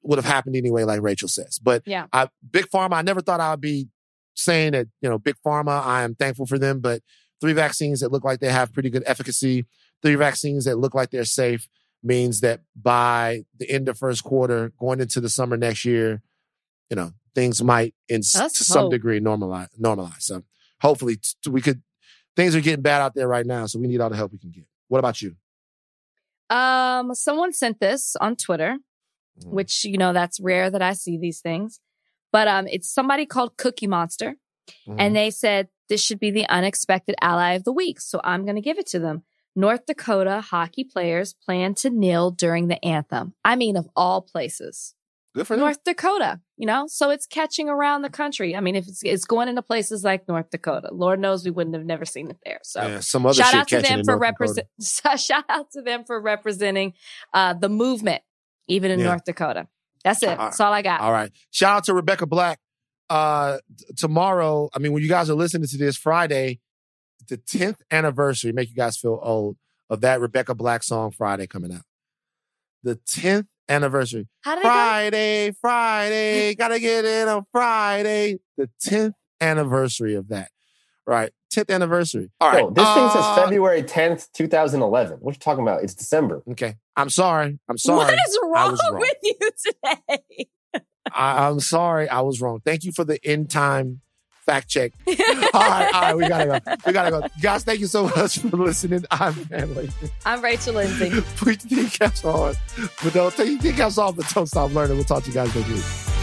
would have happened anyway, like Rachel says. But
Yeah.
I big pharma, I never thought I would be saying that, you know, big pharma, I am thankful for them, but three vaccines that look like they have pretty good efficacy, three vaccines that look like they're safe means that by the end of first quarter, going into the summer next year, you know, things might in s-
Let's
to some degree normalize normalize. So hopefully t- we could things are getting bad out there right now, so we need all the help we can get. What about you?
Um, someone sent this on Twitter,
Mhm.
which you know that's rare that I see these things. But um, it's somebody called Cookie Monster,
Mhm.
and they said this should be the unexpected ally of the week. So I'm going to give it to them. North Dakota hockey players plan to kneel during the anthem. I mean, of all places,
Good for them.
North Dakota. You know, so it's catching around the country. I mean, if it's, it's going into places like North Dakota, Lord knows we wouldn't have never seen it there. So
yeah, some other
shout out to them for represent. Shout out to them for representing uh, the movement, even in
Yeah.
North Dakota. That's it.
All.
That's all I got.
All right. Shout out to Rebecca Black. Uh t- tomorrow, I mean, when you guys are listening to this Friday, the 10th anniversary, make you guys feel old, of that Rebecca Black song Friday coming out. The 10th anniversary.
It go?
Friday, Friday, gotta get in on Friday. The 10th anniversary of that. Right. 10th anniversary. All right.
Yo, this thing says
Uh,
February 10th, 2011. What you talking about? It's December.
Okay. I'm sorry. I'm sorry.
What is wrong,
wrong.
with you today?
I, I'm sorry. I was wrong. Thank you for the end time fact check. all right, all right, we gotta go. We gotta go. Guys, thank you so much for listening. I'm Van Lathan.
I'm Rachel Lindsay.
Put your kneecaps on, but don't take your kneecaps off, but don't stop learning. We'll talk to you guys next week.